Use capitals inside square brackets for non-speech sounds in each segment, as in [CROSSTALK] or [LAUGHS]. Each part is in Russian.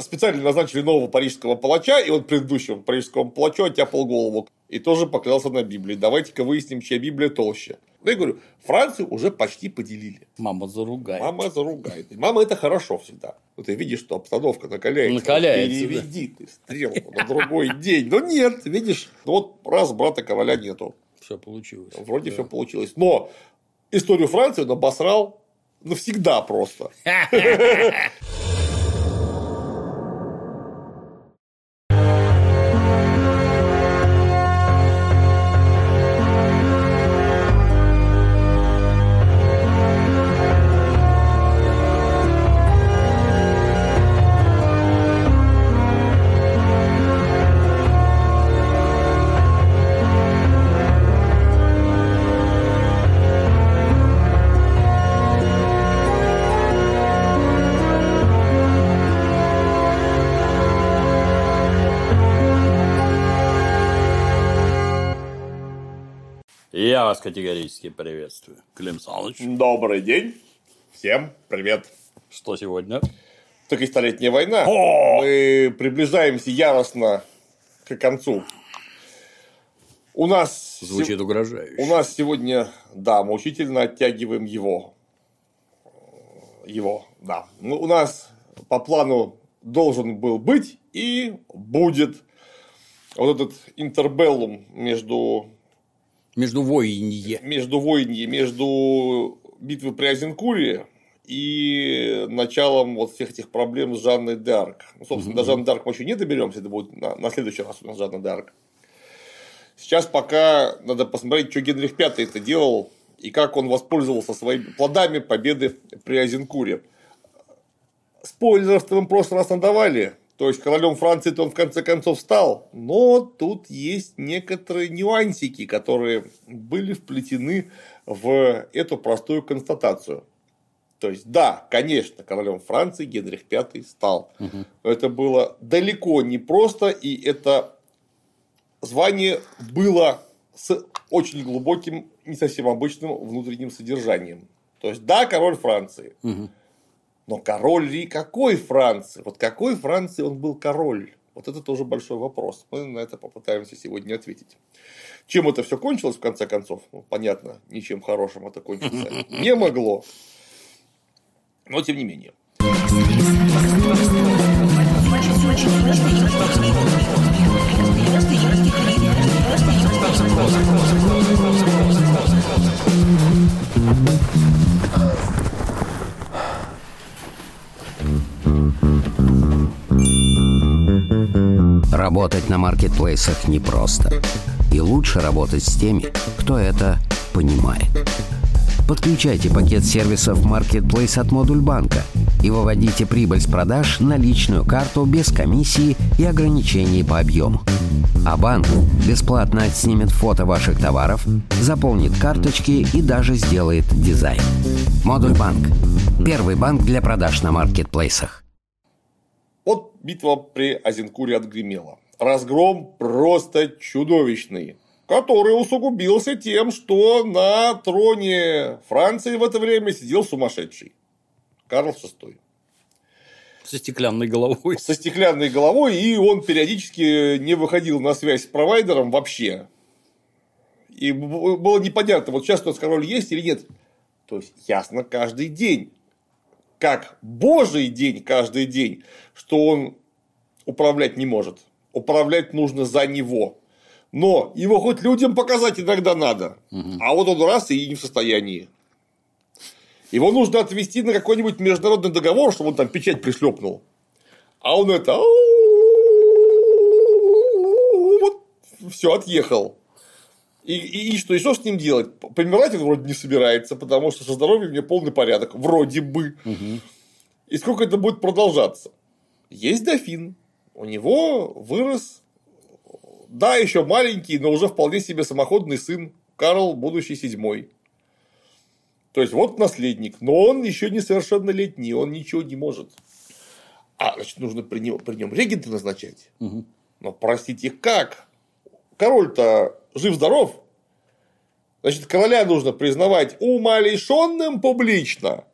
Специально назначили нового парижского палача, и он предыдущего парижского палачу оттяпал голову. И тоже поклялся на Библии. Давайте-ка выясним, чья Библия толще. Ну, я говорю, Францию уже почти поделили. Мама заругает. Мама заругает. И мама это хорошо всегда. Вот ты видишь, что обстановка накаляется. Накаляется. Переведи да. ты стрелку на другой день. Но нет, видишь, ну вот раз брата Коваля нету. Все получилось. Вроде да. все получилось. Но историю Франции он обосрал навсегда просто. [LAUGHS] вас категорически приветствую. Клим Саныч. Добрый день. Всем привет. Что сегодня? Трехстолетняя война. О! Мы приближаемся яростно к концу. У нас... Звучит угрожающе. У нас сегодня, да, мы учительно оттягиваем его. Его, да. Ну, у нас по плану должен был быть и будет вот этот интербеллум между между воинье. Между битвой при Азенкуре и началом вот всех этих проблем с Жанной Д'Арк. Ну, собственно, угу. до Жанны Д'Арк мы еще не доберемся, это будет на, на следующий раз у нас Жанна Д'Арк. Сейчас пока надо посмотреть, что Генрих V это делал и как он воспользовался своими плодами победы при Азенкуре. Спойлеров-то мы в прошлый раз надавали. То есть королем Франции он в конце концов стал, но тут есть некоторые нюансики, которые были вплетены в эту простую констатацию. То есть, да, конечно, королем Франции Генрих V стал. Угу. Это было далеко не просто, и это звание было с очень глубоким, не совсем обычным внутренним содержанием. То есть, да, король Франции. Угу. Но король ли какой Франции? Вот какой Франции он был король? Вот это тоже большой вопрос. Мы на это попытаемся сегодня ответить. Чем это все кончилось в конце концов? Ну, понятно, ничем хорошим это кончиться не могло. Но тем не менее. Работать на маркетплейсах непросто. И лучше работать с теми, кто это понимает. Подключайте пакет сервисов Marketplace от Модуль банка и выводите прибыль с продаж на личную карту без комиссии и ограничений по объему. А банк бесплатно отснимет фото ваших товаров, заполнит карточки и даже сделает дизайн. Модуль банк. Первый банк для продаж на маркетплейсах. Битва при Азенкуре отгремела. Разгром просто чудовищный, который усугубился тем, что на троне Франции в это время сидел сумасшедший. Карл VI. Со стеклянной головой. Со стеклянной головой, и он периодически не выходил на связь с провайдером вообще. И было непонятно, вот сейчас у нас король есть или нет. То есть, ясно каждый день как Божий день каждый день, что он управлять не может. Управлять нужно за него. Но его хоть людям показать иногда надо. Угу. А вот он раз и не в состоянии. Его нужно отвести на какой-нибудь международный договор, чтобы он там печать пришлепнул. А он это вот все отъехал. И, и, и что, и что с ним делать? Помирать он вроде не собирается, потому что со здоровьем у меня полный порядок, вроде бы. Угу. И сколько это будет продолжаться? Есть дофин. У него вырос, да, еще маленький, но уже вполне себе самоходный сын Карл, будущий седьмой. То есть, вот наследник, но он еще не совершеннолетний, он ничего не может. А, значит, нужно при нем, при нем регента назначать. Угу. Но, простите, как? Король-то жив-здоров. Значит, короля нужно признавать умалишенным публично.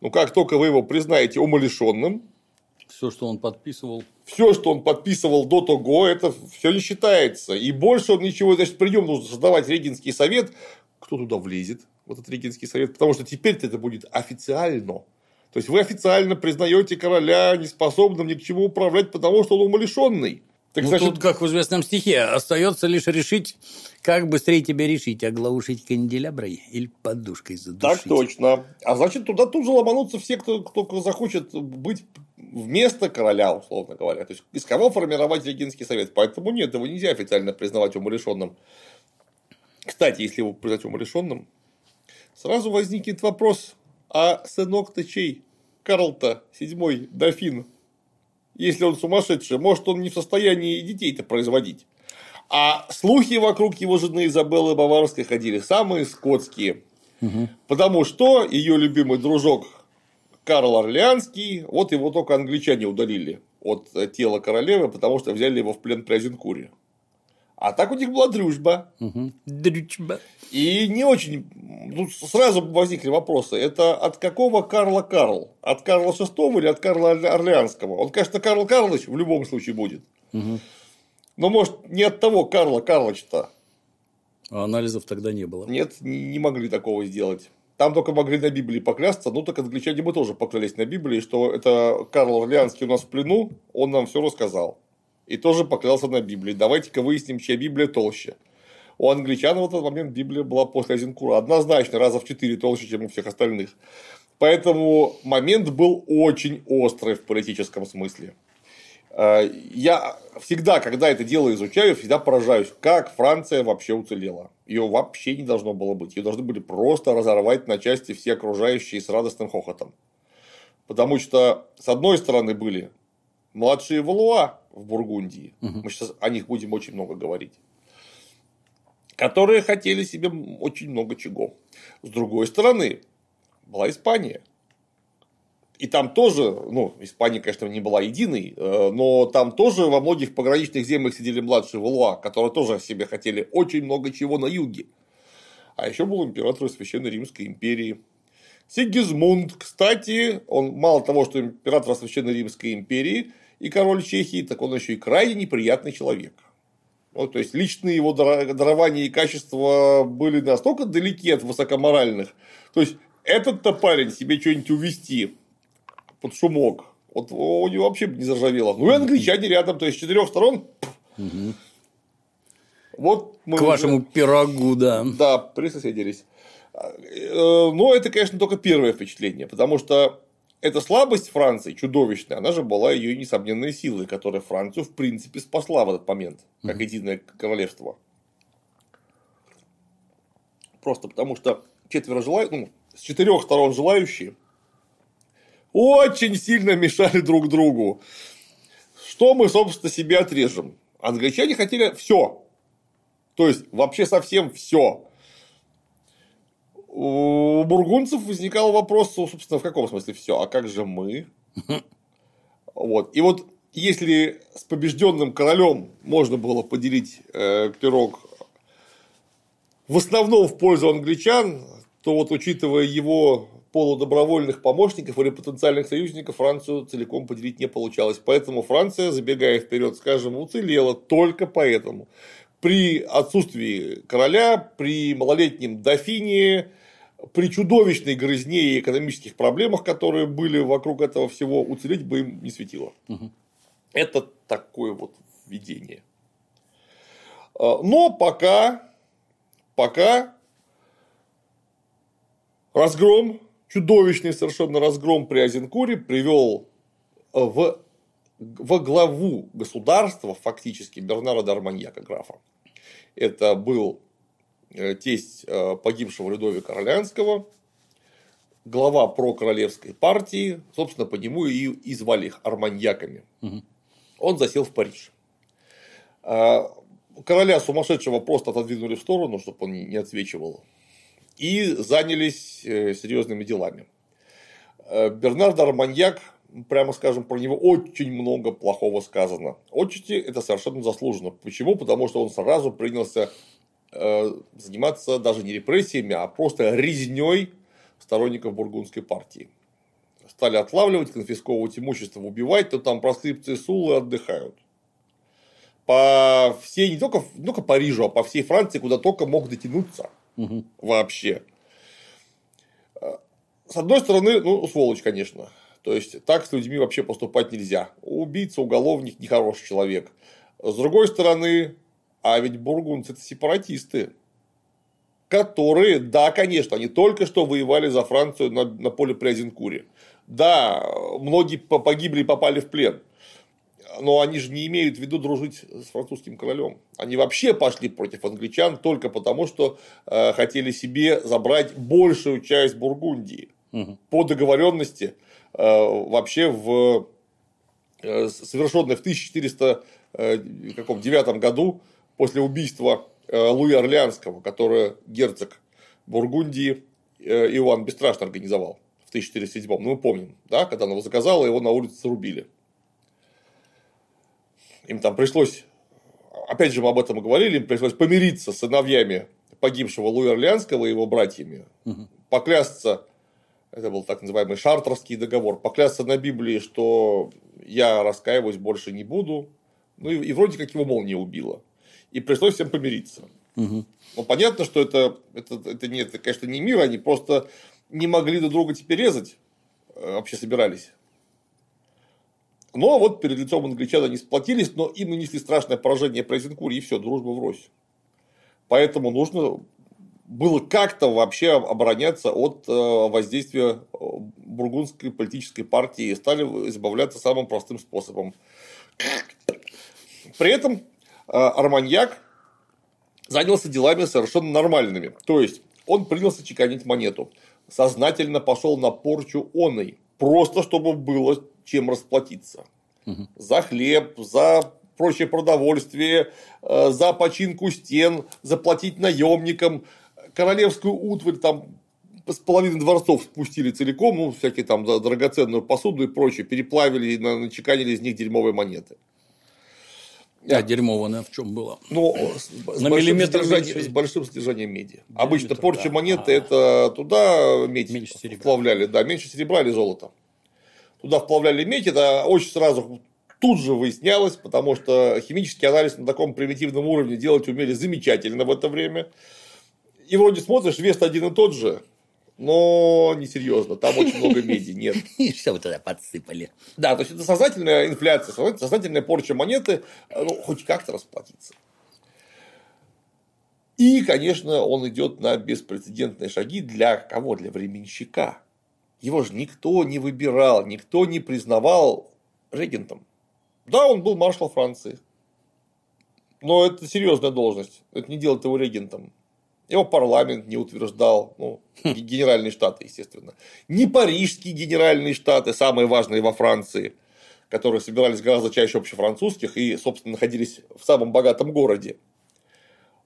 Ну, как только вы его признаете умалишенным, Все, что он подписывал. Все, что он подписывал до того, это все не считается. И больше он ничего, значит, при нем нужно создавать Регинский совет. Кто туда влезет, в этот Регинский совет? Потому что теперь-то это будет официально. То есть вы официально признаете короля неспособным ни к чему управлять, потому что он умалишенный. Так, ну, значит... тут, как в известном стихе, остается лишь решить, как быстрее тебя решить, оглаушить канделяброй или подушкой задушить. Так точно. А значит, туда тут же ломанутся все, кто, кто захочет быть вместо короля, условно говоря. То есть, из кого формировать Регинский совет. Поэтому нет, его нельзя официально признавать умалишенным. Кстати, если его признать умалишенным, сразу возникнет вопрос, а сынок-то чей? Карл-то, седьмой дофин, если он сумасшедший, может, он не в состоянии детей-то производить. А слухи вокруг его жены Изабеллы Баварской ходили самые скотские. Угу. Потому что ее любимый дружок Карл Орлеанский, вот его только англичане удалили от тела королевы, потому что взяли его в плен при Азенкуре. А так у них была дружба. Угу. Дружба. И не очень. Ну, сразу возникли вопросы. Это от какого Карла Карл? От Карла VI или от Карла Орлеанского? Он, конечно, Карл Карлович в любом случае будет. Угу. Но может не от того Карла Карловича-то. А анализов тогда не было. Нет, не могли такого сделать. Там только могли на Библии поклясться, ну так англичане мы тоже поклялись на Библии, что это Карл Орлеанский у нас в плену, он нам все рассказал и тоже поклялся на Библии. Давайте-ка выясним, чья Библия толще. У англичан в этот момент Библия была после Азенкура однозначно раза в четыре толще, чем у всех остальных. Поэтому момент был очень острый в политическом смысле. Э, я всегда, когда это дело изучаю, всегда поражаюсь, как Франция вообще уцелела. Ее вообще не должно было быть. Ее должны были просто разорвать на части все окружающие с радостным хохотом. Потому что, с одной стороны, были младшие Валуа в Бургундии, угу. мы сейчас о них будем очень много говорить, которые хотели себе очень много чего. С другой стороны, была Испания. И там тоже, ну, Испания, конечно, не была единой, э, но там тоже во многих пограничных землях сидели младшие Валуа, которые тоже себе хотели очень много чего на юге. А еще был император Священной Римской империи. Сигизмунд, кстати, он мало того, что император Священной Римской империи, и король Чехии, так он еще и крайне неприятный человек. Ну, то есть личные его дарования и качества были настолько далеки от высокоморальных. То есть этот-то парень себе что-нибудь увести под шумок. Вот у него вообще не заржавело. Ну и англичане рядом, то есть с четырех сторон. Угу. Вот мы К вашему уже... пирогу, да. Да, присоседились. Э, но это, конечно, только первое впечатление, потому что эта слабость Франции чудовищная, она же была ее несомненной силой, которая Францию в принципе спасла в этот момент, как единое королевство. Просто потому что четверо желающих, ну, с четырех сторон желающие очень сильно мешали друг другу. Что мы, собственно, себе отрежем? Англичане хотели все. То есть вообще совсем все у бургунцев возникал вопрос, собственно, в каком смысле все, а как же мы? [LAUGHS] Вот. И вот если с побежденным королем можно было поделить э, пирог в основном в пользу англичан, то вот учитывая его полудобровольных помощников или потенциальных союзников, Францию целиком поделить не получалось. Поэтому Франция, забегая вперед, скажем, уцелела только поэтому. При отсутствии короля, при малолетнем дофине, при чудовищной грызне и экономических проблемах, которые были вокруг этого всего, уцелеть бы им не светило. Угу. Это такое вот введение. А, но пока, пока разгром, чудовищный совершенно разгром при Азенкуре привел в, во главу государства фактически Бернара Дарманьяка графа. Это был тесть э, погибшего Людовика Орлеанского, глава прокоролевской партии, собственно, по нему и, звали их арманьяками. Угу. Он засел в Париж. Э, короля сумасшедшего просто отодвинули в сторону, чтобы он не отсвечивал, и занялись серьезными делами. Бернард Арманьяк, прямо скажем, про него очень много плохого сказано. Отчасти это совершенно заслуженно. Почему? Потому что он сразу принялся Э, заниматься даже не репрессиями, а просто резней сторонников бургундской партии. стали отлавливать, конфисковывать имущество, убивать, то там проскрипции Сулы отдыхают. По всей, не только, не только Парижу, а по всей Франции, куда только мог дотянуться угу. вообще. С одной стороны, ну, сволочь, конечно. То есть, так с людьми вообще поступать нельзя. Убийца, уголовник, нехороший человек. С другой стороны, а ведь бургунцы – это сепаратисты которые, да, конечно, они только что воевали за Францию на, на поле при Азенкуре. Да, многие погибли и попали в плен. Но они же не имеют в виду дружить с французским королем. Они вообще пошли против англичан только потому, что э, хотели себе забрать большую часть Бургундии. Угу. По договоренности э, вообще в э, совершенной в 1409 э, году после убийства Э, Луи Орлеанского, который герцог Бургундии э, Иоанн Бесстрашно организовал в 1407 Ну, мы помним, да, когда он его заказал, его на улице зарубили. Им там пришлось, опять же, мы об этом и говорили, им пришлось помириться с сыновьями погибшего Луи Орлеанского и его братьями, угу. поклясться, это был так называемый шартерский договор, поклясться на Библии, что я раскаиваюсь больше не буду, ну и, и вроде как его молния убила и пришлось всем помириться. Угу. Ну, понятно, что это, это, это, нет, это, конечно, не мир, они просто не могли друг друга теперь резать, э, вообще собирались. Но вот перед лицом англичан они сплотились, но им нанесли страшное поражение при Эйзенкуре, и все, дружба врозь. Поэтому нужно было как-то вообще обороняться от э, воздействия э, бургундской политической партии и стали избавляться самым простым способом. При этом Арманьяк занялся делами совершенно нормальными. То есть, он принялся чеканить монету. Сознательно пошел на порчу оной. Просто чтобы было чем расплатиться. Угу. За хлеб, за прочее продовольствие, э, за починку стен, заплатить наемникам, королевскую утварь там с половины дворцов спустили целиком, ну, всякие там драгоценную посуду и прочее, переплавили и начеканили из них дерьмовые монеты. А дерьмованная в чем была? Ну, с, на большим содержанием, с большим содержанием меди. Обычно порча да. монеты а. это туда медь меньше вплавляли, да, меньше серебра или золота. Туда вплавляли медь, это очень сразу тут же выяснялось, потому что химический анализ на таком примитивном уровне делать умели замечательно в это время. И вроде смотришь, вес один и тот же, но несерьезно, там очень много [LAUGHS] меди, нет. И все вы туда подсыпали. Да, то есть это сознательная инфляция, сознательная порча монеты, ну, хоть как-то расплатиться. И, конечно, он идет на беспрецедентные шаги для кого? Для временщика. Его же никто не выбирал, никто не признавал регентом. Да, он был маршал Франции. Но это серьезная должность. Это не делает его регентом. Его парламент не утверждал, ну, генеральные штаты, естественно. Не парижские генеральные штаты, самые важные во Франции, которые собирались гораздо чаще общефранцузских и, собственно, находились в самом богатом городе.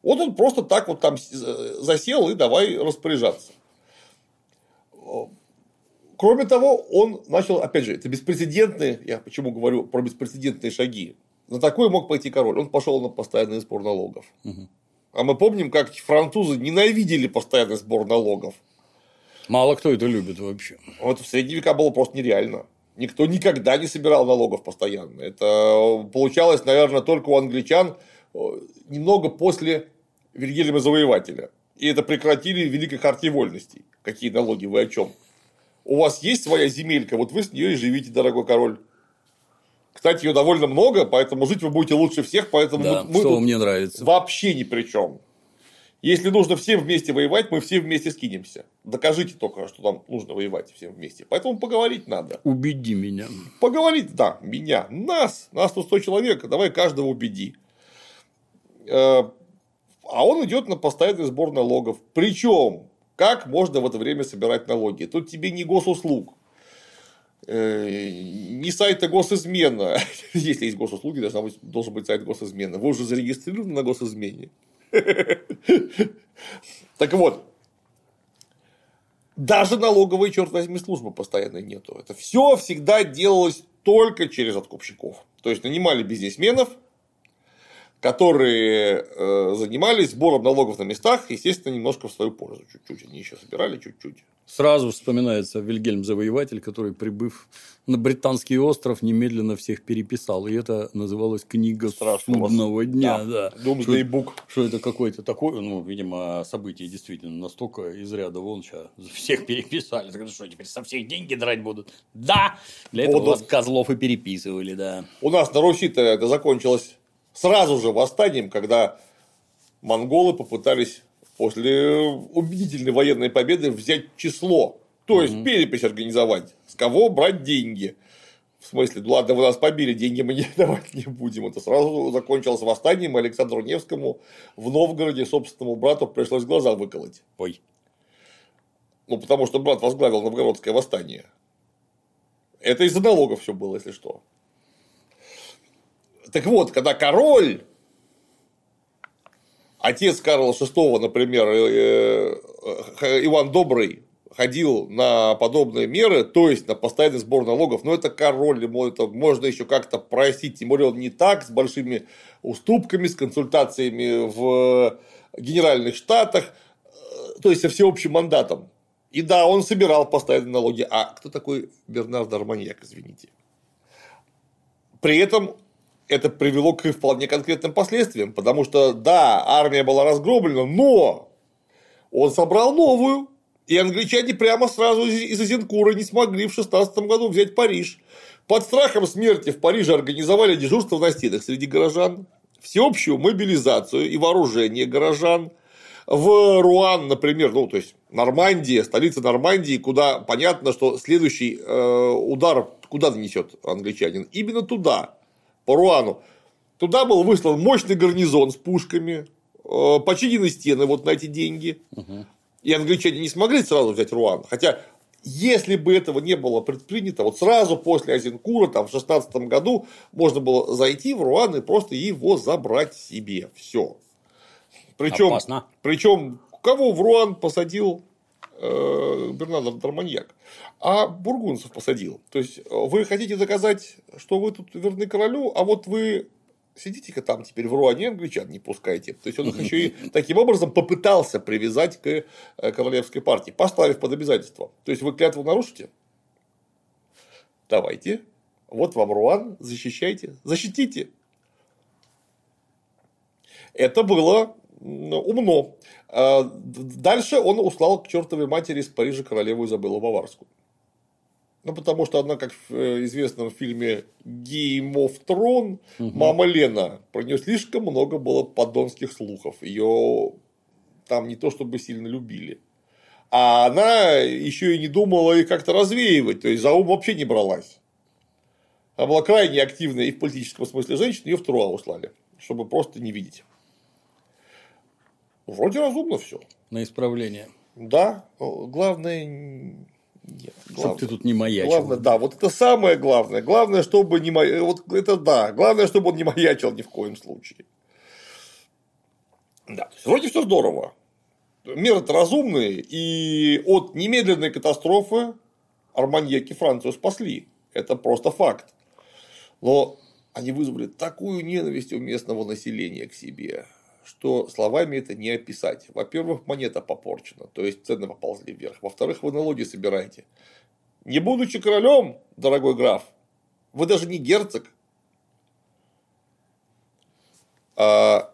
Вот он просто так вот там засел и давай распоряжаться. Кроме того, он начал, опять же, это беспрецедентные, я почему говорю про беспрецедентные шаги. На такой мог пойти король. Он пошел на постоянный сбор налогов. Угу. А мы помним, как французы ненавидели постоянный сбор налогов. Мало кто это любит вообще. Вот в средние века было просто нереально. Никто никогда не собирал налогов постоянно. Это получалось, наверное, только у англичан э, немного после Вильгельма Завоевателя. И это прекратили в Великой Харте Вольностей. Какие налоги, вы о чем? У вас есть своя земелька, вот вы с нее и живите, дорогой король. Кстати, ее довольно много, поэтому жить вы будете лучше всех, поэтому да, мы что мне нравится. вообще ни при чем. Если нужно всем вместе воевать, мы все вместе скинемся. Докажите только, что нам нужно воевать всем вместе. Поэтому поговорить надо. Убеди меня. Поговорить, да, меня. Нас. Нас тут 100 человек. Давай каждого убеди. Э, а он идет на постоянный сбор налогов. Причем, как можно в это время собирать налоги? Тут тебе не госуслуг. Э, не сайта госизмена. [LAUGHS] Если есть госуслуги, должна быть, должен быть сайт госизмена. Вы уже зарегистрированы на госизмене. [LAUGHS] Так вот, даже налоговой, черт возьми, службы постоянно нету. Это все всегда делалось только через откупщиков. То есть нанимали бизнесменов, которые э, занимались сбором налогов на местах, естественно, немножко в свою пользу. Чуть-чуть они еще собирали, чуть-чуть. Сразу вспоминается Вильгельм Завоеватель, который, прибыв на британский остров, немедленно всех переписал. И это называлось «Книга Страшного судного дня». Да. Да. Doomsday Что- Book. Что это какое-то такое, ну, видимо, событие действительно настолько из ряда вон сейчас всех переписали. Так Что, теперь со всех деньги драть будут? Да! Для этого Будут. вас козлов и переписывали, да. У нас на Руси-то это закончилось сразу же восстанием, когда монголы попытались после убедительной военной победы взять число. То есть перепись организовать. С кого брать деньги? В смысле, ну ладно, вы нас побили, деньги мы не [LAUGHS] давать не будем. Это сразу закончилось восстанием, и Александру Невскому в Новгороде собственному брату пришлось глаза выколоть. Ой. Ну, потому что брат возглавил новгородское восстание. Это из-за налогов все было, если что. Так вот, когда король, отец Карла VI, например, э, э, Иван Добрый, ходил на подобные меры, то есть на постоянный сбор налогов, но это король, ему это можно еще как-то простить, тем более он не так, с большими уступками, с консультациями в Генеральных Штатах, э, то есть со всеобщим мандатом. И да, он собирал постоянные налоги. А кто такой Бернард Арманьяк, извините? При этом это привело к вполне конкретным последствиям, потому что, да, армия была разгромлена, но он собрал новую, и англичане прямо сразу из Азенкура не смогли в 16 году взять Париж. Под страхом смерти в Париже организовали дежурство на стенах среди горожан, всеобщую мобилизацию и вооружение горожан. В Руан, например, ну, то есть Нормандия, столица Нормандии, куда понятно, что следующий э, удар куда нанесет англичанин? Именно туда, по Руану. Туда был выслан мощный гарнизон с пушками, э, починены стены вот на эти деньги. И англичане не смогли сразу взять Руан. Хотя, если бы этого не было предпринято, вот сразу после Азенкура, там, в 16 году, можно было зайти в Руан и просто его забрать себе. Все. Причем, причем, кого в Руан посадил э, Бернард Дарманьяк? А бургунцев посадил. То есть, э, вы хотите доказать, что вы тут верны королю, а вот вы сидите-ка там теперь в Руане англичан не пускайте. То есть, он их еще и [LAUGHS] таким образом попытался привязать к э, королевской партии, поставив под обязательство. То есть, вы клятву нарушите? Давайте. Вот вам Руан, защищайте, защитите. Это было умно. А, Дальше он услал к чертовой матери из Парижа королеву Изабеллу Баварскую. Ну, потому что она, как в э, известном фильме Game of Thrones, мама Лена, про нее слишком много было подонских слухов. Ее там не то чтобы сильно любили. А она еще и не думала их как-то развеивать, то есть за ум вообще не бралась. Она была крайне активная и в политическом смысле женщина, ее в Труа услали, чтобы просто не видеть. Вроде разумно все. На исправление. Да, но главное. Нет, Чтоб главное- ты тут не маячил. Главное, да, вот это самое главное. Главное, чтобы не ма- Вот это да. Главное, чтобы он не маячил ни в коем случае. Да, то есть, вроде все здорово. Меры-то разумные, и от немедленной катастрофы арманьяки Францию спасли. Это просто факт. Но они вызвали такую ненависть у местного населения к себе, что словами это не описать. Во-первых, монета попорчена, то есть цены поползли вверх. Во-вторых, вы налоги собираете. Не будучи королем, дорогой граф, вы даже не герцог. А,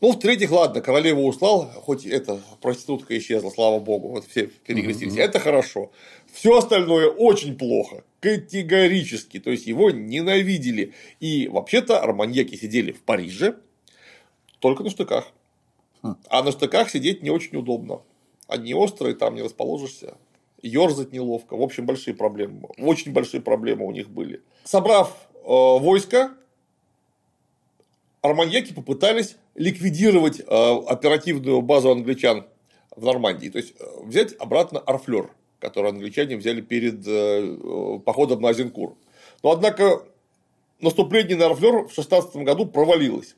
ну, в-третьих, ладно, королеву услал, хоть эта проститутка исчезла, слава богу, вот все перекрестились. Это хорошо. Все остальное очень плохо. Категорически. То есть его ненавидели. И вообще-то арманьяки сидели в Париже только на штыках. А на штыках сидеть не очень удобно. Они острые, там не расположишься. Ёрзать неловко. В общем, большие проблемы. Очень большие проблемы у них были. Собрав э, войско, арманьяки попытались ликвидировать э, оперативную базу англичан в Нормандии. То есть, э, взять обратно Арфлер, который англичане взяли перед э, э, походом на Азенкур. Но, однако, наступление на Арфлер в 16 году провалилось.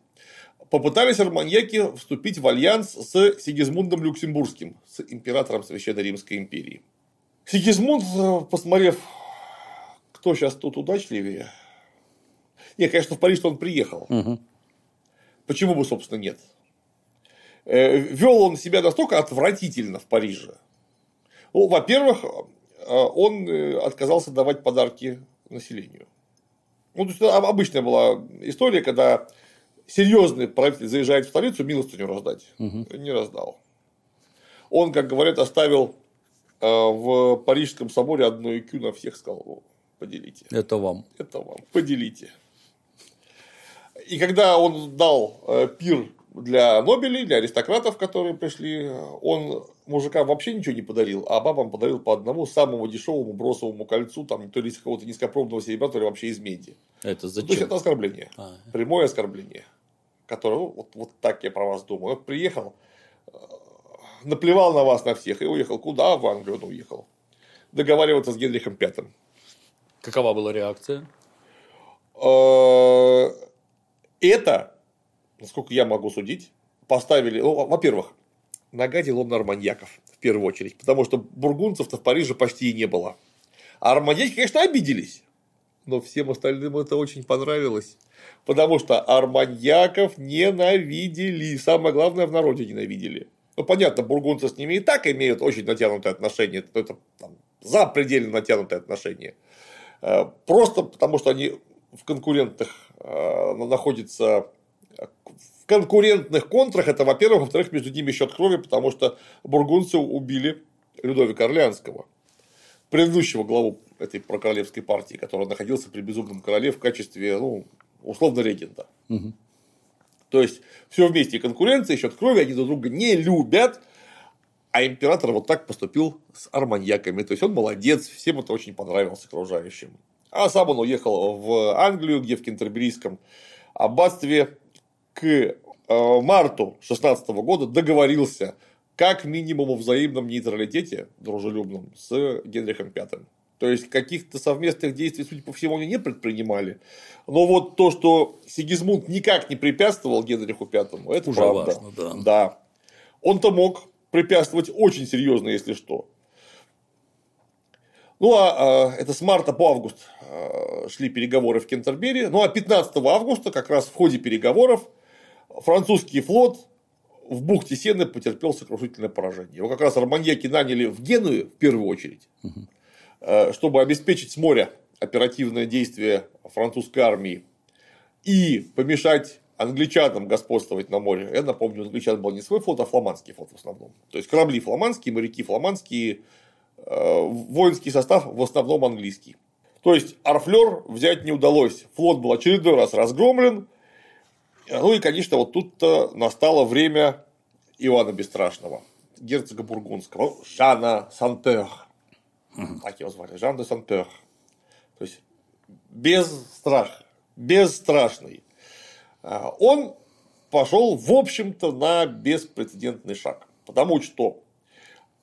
Попытались арманьяки вступить в альянс с Сигизмундом Люксембургским, с императором Священной Римской империи. Сигизмунд, э, посмотрев, кто сейчас тут удачливее, не, конечно, в Париж он приехал. Почему бы, собственно, нет? Э, Вел он себя настолько отвратительно в Париже. Ну, во-первых, э, он отказался давать подарки населению. Ну, то есть, обычная была история, когда серьезный правитель заезжает в столицу, милостыню раздать. Угу. Не раздал. Он, как говорят, оставил в Парижском соборе одну икю на всех, сказал, поделите. Это вам. Это вам, поделите. И когда он дал пир для Нобелей, для аристократов, которые пришли, он мужикам вообще ничего не подарил, а бабам подарил по одному самому дешевому бросовому кольцу, там, то ли из какого-то низкопробного серебра, то ли вообще из меди. Это зачем? То есть, это оскорбление. А. Прямое оскорбление. Которое, ну, вот, вот так я про вас думаю. Приехал, э, наплевал на вас на всех и уехал. Куда? В Англию он уехал. Договариваться с Генрихом Пятым. Какова была реакция? Э, это насколько я могу судить, поставили, ну, во-первых, нагадил он арманьяков в первую очередь, потому что бургунцев-то в Париже почти и не было. А арманьяки, конечно, обиделись, но всем остальным это очень понравилось, потому что арманьяков ненавидели, самое главное, в народе ненавидели. Ну, понятно, бургунцы с ними и так имеют очень натянутые отношения, это там, запредельно натянутые отношения. Э, просто потому, что они в конкурентах э, находятся в конкурентных контрах это, во-первых, во-вторых, между ними счет крови, потому что бургунцы убили Людовика Орлеанского, предыдущего главу этой прокоролевской партии, который находился при безумном короле в качестве, ну, условно, регента. Угу. То есть, все вместе конкуренция, счет крови, они друг друга не любят, а император вот так поступил с арманьяками. То есть, он молодец, всем это очень понравилось окружающим. А сам он уехал в Англию, где в Кентерберийском аббатстве к э, марту 2016 года договорился как минимум о взаимном нейтралитете дружелюбном с Генрихом V. То есть каких-то совместных действий, судя по всему, они не предпринимали. Но вот то, что Сигизмунд никак не препятствовал Генриху V, это Уже правда. Важно, да. да. Он-то мог препятствовать очень серьезно, если что. Ну, а, а это с марта по август а, шли переговоры в Кентербери. Ну, а 15 августа, как раз в ходе переговоров, французский флот в бухте Сены потерпел сокрушительное поражение. Его как раз арманьяки наняли в Геную в первую очередь, угу. Чтобы обеспечить с моря оперативное действие французской армии и помешать англичанам господствовать на море. Я напомню, англичан был не свой флот, а фламандский флот в основном. То есть корабли фламандские, моряки фламандские, э, воинский состав в основном английский. То есть Арфлер взять не удалось. Флот был очередной раз разгромлен, ну и, конечно, вот тут-то настало время Ивана Бесстрашного, герцога Бургундского, Жана Сантер. Так его звали, Жан де Сантер. То есть, без страха, бесстрашный. А, он пошел, в общем-то, на беспрецедентный шаг. Потому что,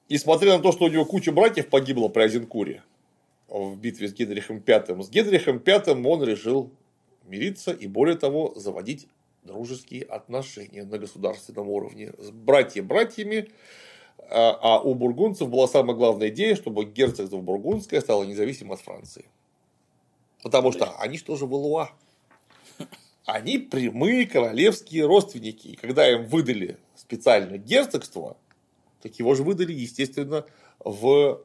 несмотря на то, что у него куча братьев погибло при Азенкуре в битве с Генрихом V, с Генрихом V он решил мириться и, более того, заводить дружеские отношения на государственном уровне с братья-братьями, а, а у бургунцев была самая главная идея, чтобы герцогство Бургундское стало независимым от Франции. Потому что они что же Валуа? Они прямые королевские родственники. И когда им выдали специальное герцогство, так его же выдали, естественно, в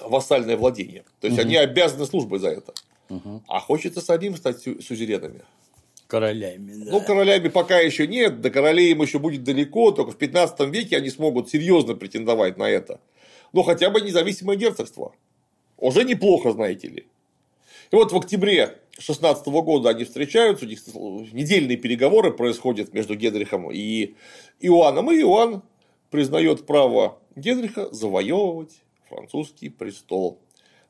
вассальное владение. То есть, угу. они обязаны службой за это. Угу. А хочется самим стать сюзеренами. Королями, да. Ну, королями пока еще нет, до королей им еще будет далеко, только в 15 веке они смогут серьезно претендовать на это. Но хотя бы независимое герцогство. Уже неплохо, знаете ли. И вот в октябре 16 года они встречаются, у них недельные переговоры происходят между Генрихом и Иоанном, и Иоанн признает право Генриха завоевывать французский престол.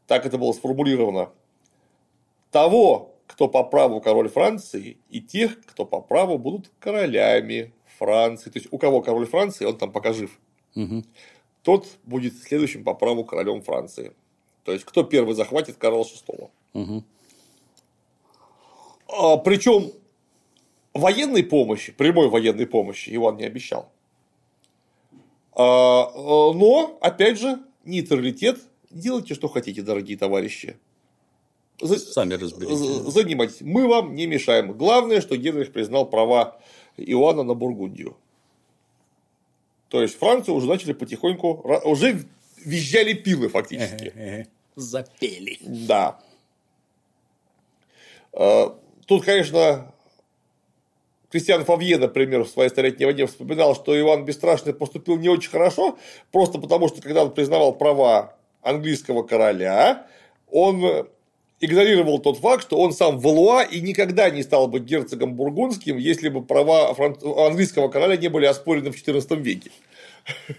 Так это было сформулировано. Того, кто по праву король Франции, и тех, кто по праву будут королями Франции. То есть, у кого король Франции, он там пока жив. Угу. Тот будет следующим по праву королем Франции. То есть, кто первый захватит Карла VI. Угу. А, причем военной помощи, прямой военной помощи Иван не обещал. А, но, опять же, нейтралитет. Делайте, что хотите, дорогие товарищи. Сами разберитесь. Занимайтесь. Мы вам не мешаем. Главное, что Генрих признал права Иоанна на Бургундию. То есть Францию уже начали потихоньку, уже визжали пилы фактически. Запели. Да. Э, тут, конечно, Кристиан Фавье, например, в своей столетней войне вспоминал, что Иван Бесстрашный поступил не очень хорошо, просто потому что, когда он признавал права английского короля, он игнорировал тот факт, что он сам Валуа и никогда не стал бы герцогом бургундским, если бы права английского короля не были оспорены в XIV веке. [LAUGHS]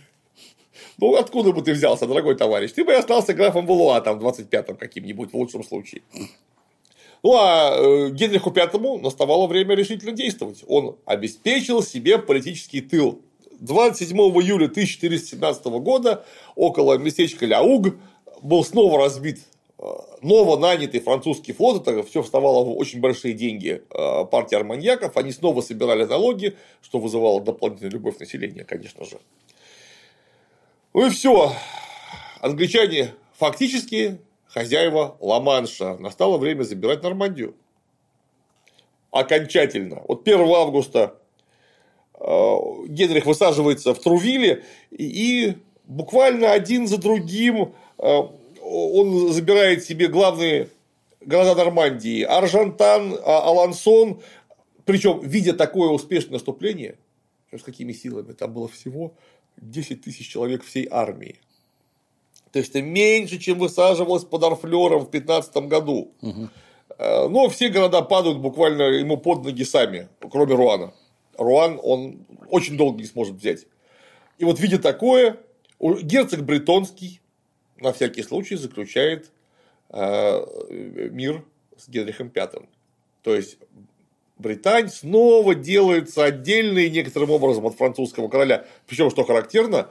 Ну, откуда бы ты взялся, дорогой товарищ? Ты бы остался графом Валуа там в 25-м каким-нибудь, в лучшем случае. Ну, а э, Генриху V наставало время решительно действовать. Он обеспечил себе политический тыл. 27 июля 1417 года около местечка Ляуг был снова разбит э, ново нанятый французский флот, это все вставало в очень большие деньги э, партии арманьяков, они снова собирали налоги, что вызывало дополнительную любовь населения, конечно же. Ну и все. Англичане фактически хозяева Ла-Манша. Настало время забирать Нормандию. Окончательно. Вот 1 августа э, Генрих высаживается в Трувиле и буквально один за другим он забирает себе главные города Нормандии. Аржантан, а, Алансон. Причем, видя такое успешное наступление, с какими силами, там было всего 10 тысяч человек всей армии. То есть это меньше, чем высаживалось под Арфлером в 15 году. Угу. Но все города падают буквально ему под ноги сами, кроме Руана. Руан он очень долго не сможет взять. И вот видя такое, герцог Бретонский на всякий случай заключает э, мир с Генрихом V. То есть Британь снова делается отдельной некоторым образом от французского короля. Причем, что характерно,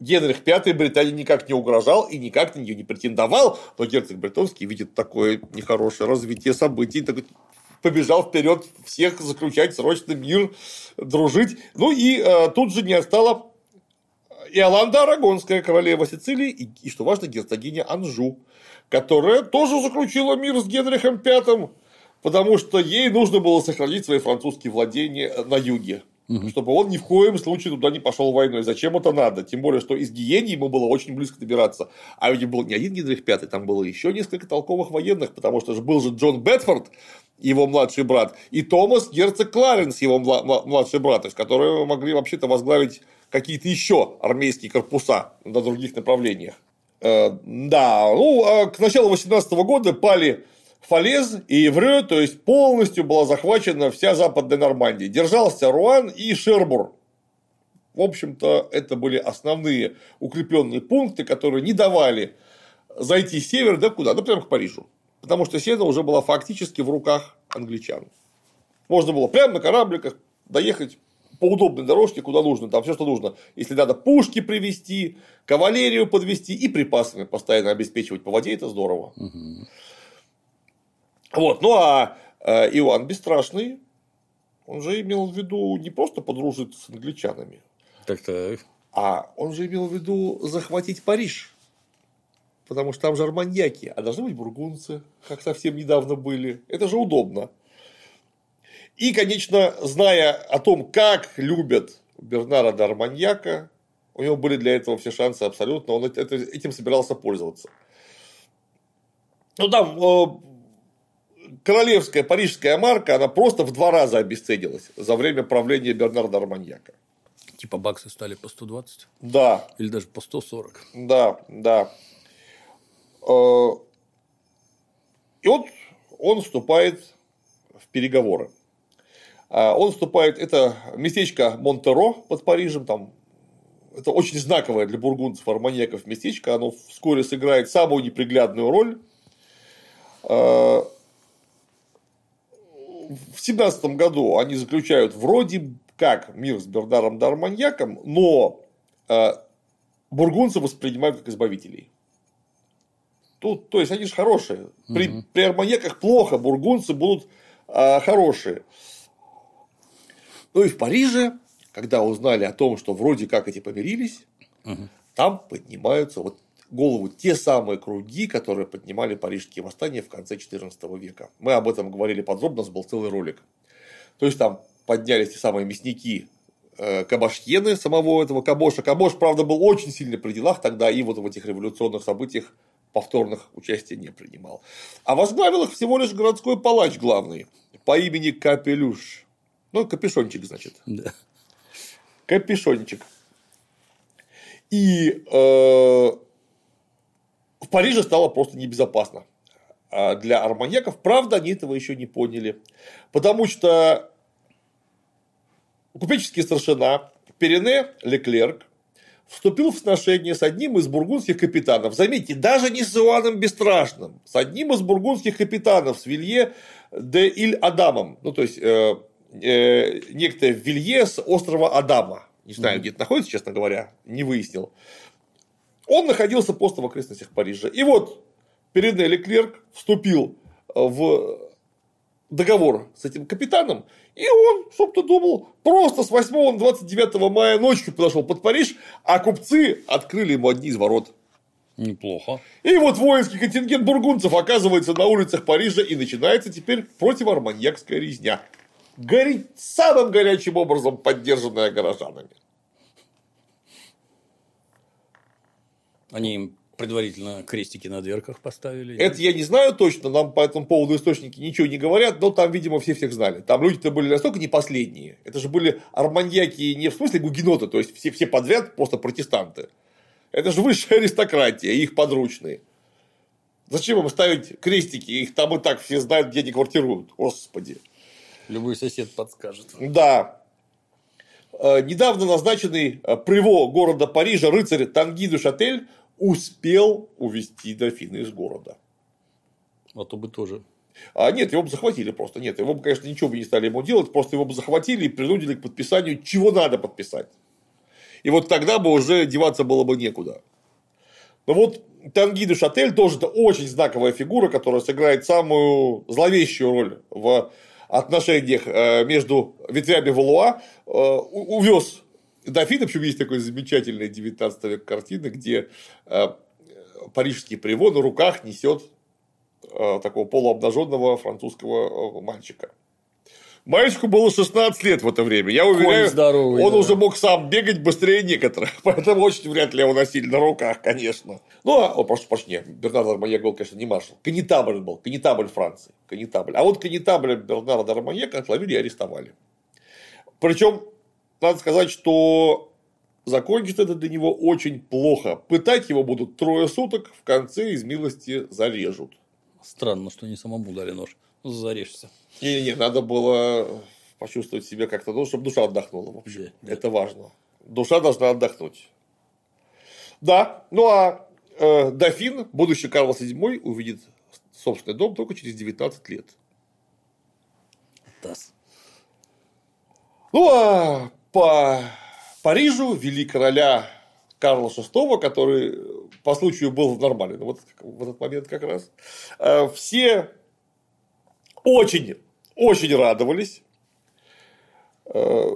Генрих V Британии никак не угрожал и никак на нее не претендовал, но герцог Бретонский видит такое нехорошее развитие событий, так побежал вперед всех заключать срочно мир, дружить. Ну и э, тут же не остала Иоланда Арагонская, королева Сицилии, и, и, что важно, герцогиня Анжу, которая тоже заключила мир с Генрихом V, потому что ей нужно было сохранить свои французские владения на юге угу. чтобы он ни в коем случае туда не пошел войной. Зачем это надо? Тем более, что из Гиени ему было очень близко добираться. А ведь был не один Генрих V, там было еще несколько толковых военных, потому что же был же Джон Бетфорд, его младший брат, и Томас Герцог Кларенс, его младший брат, то есть, которые могли вообще-то возглавить какие-то еще армейские корпуса на других направлениях. Э, да, ну, а к началу 18 года пали Фалез и Евре, то есть полностью была захвачена вся западная Нормандия. Держался Руан и Шербур. В общем-то, это были основные укрепленные пункты, которые не давали зайти с севера, да куда? Да прямо к Парижу. Потому что Сена уже была фактически в руках англичан. Можно было прямо на корабликах доехать по удобной дорожке, куда нужно, там все, что нужно. Если надо пушки привезти, кавалерию подвести и припасами постоянно обеспечивать по воде, это здорово. Угу. Вот. Ну а э, Иоанн Бесстрашный, он же имел в виду не просто подружиться с англичанами, так -так. а он же имел в виду захватить Париж. Потому что там же арманьяки, а должны быть бургунцы, как совсем недавно были. Это же удобно. И, конечно, зная о том, как любят Бернара де Арманьяка, у него были для этого все шансы абсолютно, он этим собирался пользоваться. Ну, там королевская парижская марка, она просто в два раза обесценилась за время правления Бернарда Арманьяка. Типа баксы стали по 120? Да. Или даже по 140? Да, да. Э, и вот он вступает в переговоры. А он вступает, это местечко Монтеро под Парижем, там это очень знаковое для бургундцев, арманьяков местечко, оно вскоре сыграет самую неприглядную роль. Э, в семнадцатом году они заключают вроде как мир с Бердаром Дарманьяком, но э, бургунцы воспринимают как избавителей. Тут, то есть они же хорошие. При, угу. при арманьяках плохо, бургунцы будут э, хорошие. Ну и в Париже, когда узнали о том, что вроде как эти помирились, угу. там поднимаются вот голову те самые круги, которые поднимали парижские восстания в конце XIV века. Мы об этом говорили подробно, у нас был целый ролик. То есть там поднялись те самые мясники э, Кабашьены, самого этого Кабоша. Кабош, правда, был очень сильно при делах тогда и вот в этих революционных событиях повторных участия не принимал. А возглавил их всего лишь городской палач главный по имени Капелюш. Ну, капюшончик, значит. Да. Капюшончик. И э, в Париже стало просто небезопасно а, для арманьяков. Правда, они этого еще не поняли. Потому что купеческий старшина Перене Леклерк вступил в сношение с одним из бургундских капитанов. Заметьте, даже не с Иоанном Бесстрашным, с одним из бургундских капитанов, с Вилье де Иль Адамом. Ну, то есть, э, э, некто Вилье с острова Адама. Не знаю, mm-hmm. где это находится, честно говоря, не выяснил. Он находился просто в окрестностях Парижа. И вот Перене Леклерк вступил в договор с этим капитаном, и он, чтоб ты думал, просто с 8 на 29 мая ночью подошел под Париж, а купцы открыли ему одни из ворот. Неплохо. И вот воинский контингент бургунцев оказывается на улицах Парижа, и начинается теперь противорманьякская резня. Горит самым горячим образом, поддержанная горожанами. Они им предварительно крестики на дверках поставили. Это я не знаю точно, нам по этому поводу источники ничего не говорят, но там, видимо, все всех знали. Там люди-то были настолько не последние. Это же были арманьяки не в смысле гугеноты, то есть все, все подряд просто протестанты. Это же высшая аристократия, их подручные. Зачем им ставить крестики? Их там и так все знают, где они квартируют. Господи. Любой сосед подскажет. Да. Э, недавно назначенный э, приво города Парижа рыцарь Танги де Шатель успел увести дофина из города. А то бы тоже. А нет, его бы захватили просто. Нет, его бы, конечно, ничего бы не стали ему делать, просто его бы захватили и принудили к подписанию, чего надо подписать. И вот тогда бы уже деваться было бы некуда. Но вот Танги де Шатель тоже это очень знаковая фигура, которая сыграет самую зловещую роль в отношениях э, между ветвями Валуа, э, увез дофина, причем есть такой замечательная 19 век картина, где э, парижский приво на руках несет такого полуобнаженного французского мальчика. Мальчику было 16 лет в это время. Я уверяю, здоровый, он да. уже мог сам бегать быстрее некоторых. [LAUGHS] Поэтому очень вряд ли его носили на руках, конечно. Ну, а, о, прошу прощения, Бернард Арманьяк был, конечно, не маршал. Канитабль был, канитабль Франции. Канитабль. А вот канитабль Бернарда Арманьяка отловили и арестовали. Причем, надо сказать, что закончится это для него очень плохо. Пытать его будут трое суток, в конце из милости зарежут. Странно, что не самому дали нож. Зарежешься. Не-не, надо было почувствовать себя как-то, ну, чтобы душа отдохнула вообще. Да, Это важно. Душа должна отдохнуть. Да, ну а э, дофин, будущий Карл VII, увидит собственный дом только через 19 лет. Тасс. Ну а по Парижу вели короля Карла VI, который по случаю был нормальный, вот в этот момент как раз, э, все очень, очень радовались. Э,